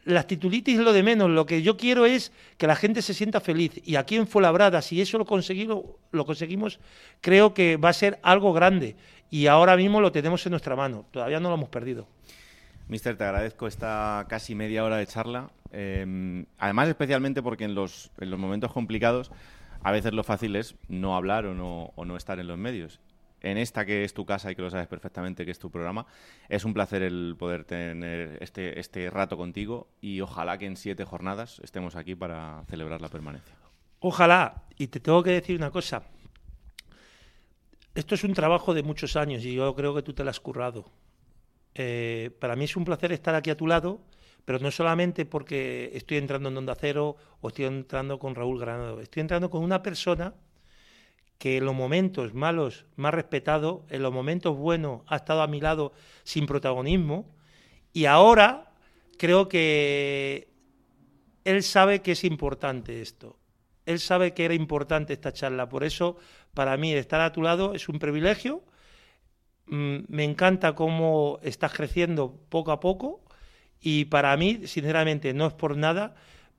[SPEAKER 11] las titulitis lo de menos. Lo que yo quiero es que la gente se sienta feliz. Y aquí en Fuenlabrada, si eso lo conseguimos, lo conseguimos, creo que va a ser algo grande. Y ahora mismo lo tenemos en nuestra mano. Todavía no lo hemos perdido.
[SPEAKER 2] Mister, te agradezco esta casi media hora de charla. Eh, además, especialmente porque en los, en los momentos complicados, a veces lo fácil es no hablar o no, o no estar en los medios en esta que es tu casa y que lo sabes perfectamente que es tu programa. Es un placer el poder tener este, este rato contigo y ojalá que en siete jornadas estemos aquí para celebrar la permanencia.
[SPEAKER 11] Ojalá, y te tengo que decir una cosa. Esto es un trabajo de muchos años y yo creo que tú te lo has currado. Eh, para mí es un placer estar aquí a tu lado, pero no solamente porque estoy entrando en Onda Cero o estoy entrando con Raúl Granado, estoy entrando con una persona que en los momentos malos me ha respetado, en los momentos buenos ha estado a mi lado sin protagonismo y ahora creo que él sabe que es importante esto. Él sabe que era importante esta charla. Por eso, para mí, estar a tu lado es un privilegio. Mm, me encanta cómo estás creciendo poco a poco. Y para mí, sinceramente, no es por nada,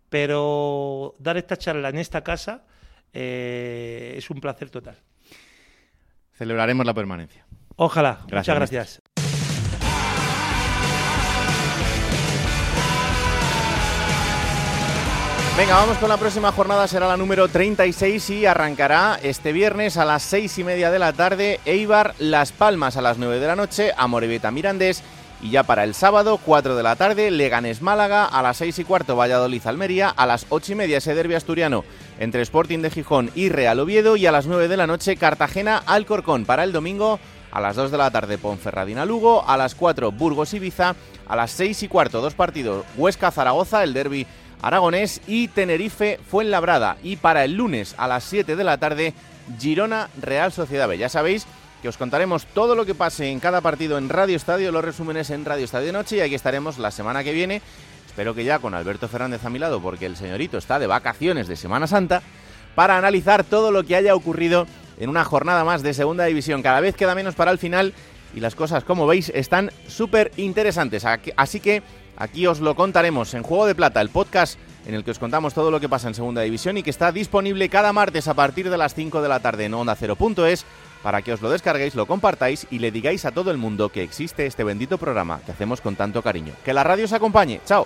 [SPEAKER 11] pero dar esta charla en esta casa eh, es un placer total.
[SPEAKER 2] Celebraremos la permanencia.
[SPEAKER 11] Ojalá. Muchas gracias.
[SPEAKER 2] Venga, vamos con la próxima jornada, será la número 36 y arrancará este viernes a las seis y media de la tarde, Eibar Las Palmas a las 9 de la noche, Amorebieta Mirandés y ya para el sábado, 4 de la tarde, Leganés Málaga, a las 6 y cuarto Valladolid Almería, a las 8 y media ese derbi asturiano entre Sporting de Gijón y Real Oviedo y a las 9 de la noche Cartagena Alcorcón. Para el domingo, a las 2 de la tarde Ponferradina Lugo, a las 4 Burgos Ibiza, a las 6 y cuarto dos partidos Huesca Zaragoza, el derby aragonés y Tenerife Fuenlabrada. Y para el lunes a las 7 de la tarde Girona Real Sociedad B. Ya sabéis que os contaremos todo lo que pase en cada partido en Radio Estadio, los resúmenes en Radio Estadio Noche y aquí estaremos la semana que viene. Espero que ya con Alberto Fernández a mi lado, porque el señorito está de vacaciones de Semana Santa, para analizar todo lo que haya ocurrido en una jornada más de Segunda División. Cada vez queda menos para el final y las cosas, como veis, están súper interesantes. Así que aquí os lo contaremos en Juego de Plata, el podcast en el que os contamos todo lo que pasa en Segunda División y que está disponible cada martes a partir de las 5 de la tarde en Onda 0.es para que os lo descarguéis, lo compartáis y le digáis a todo el mundo que existe este bendito programa que hacemos con tanto cariño. Que la radio os acompañe. Chao.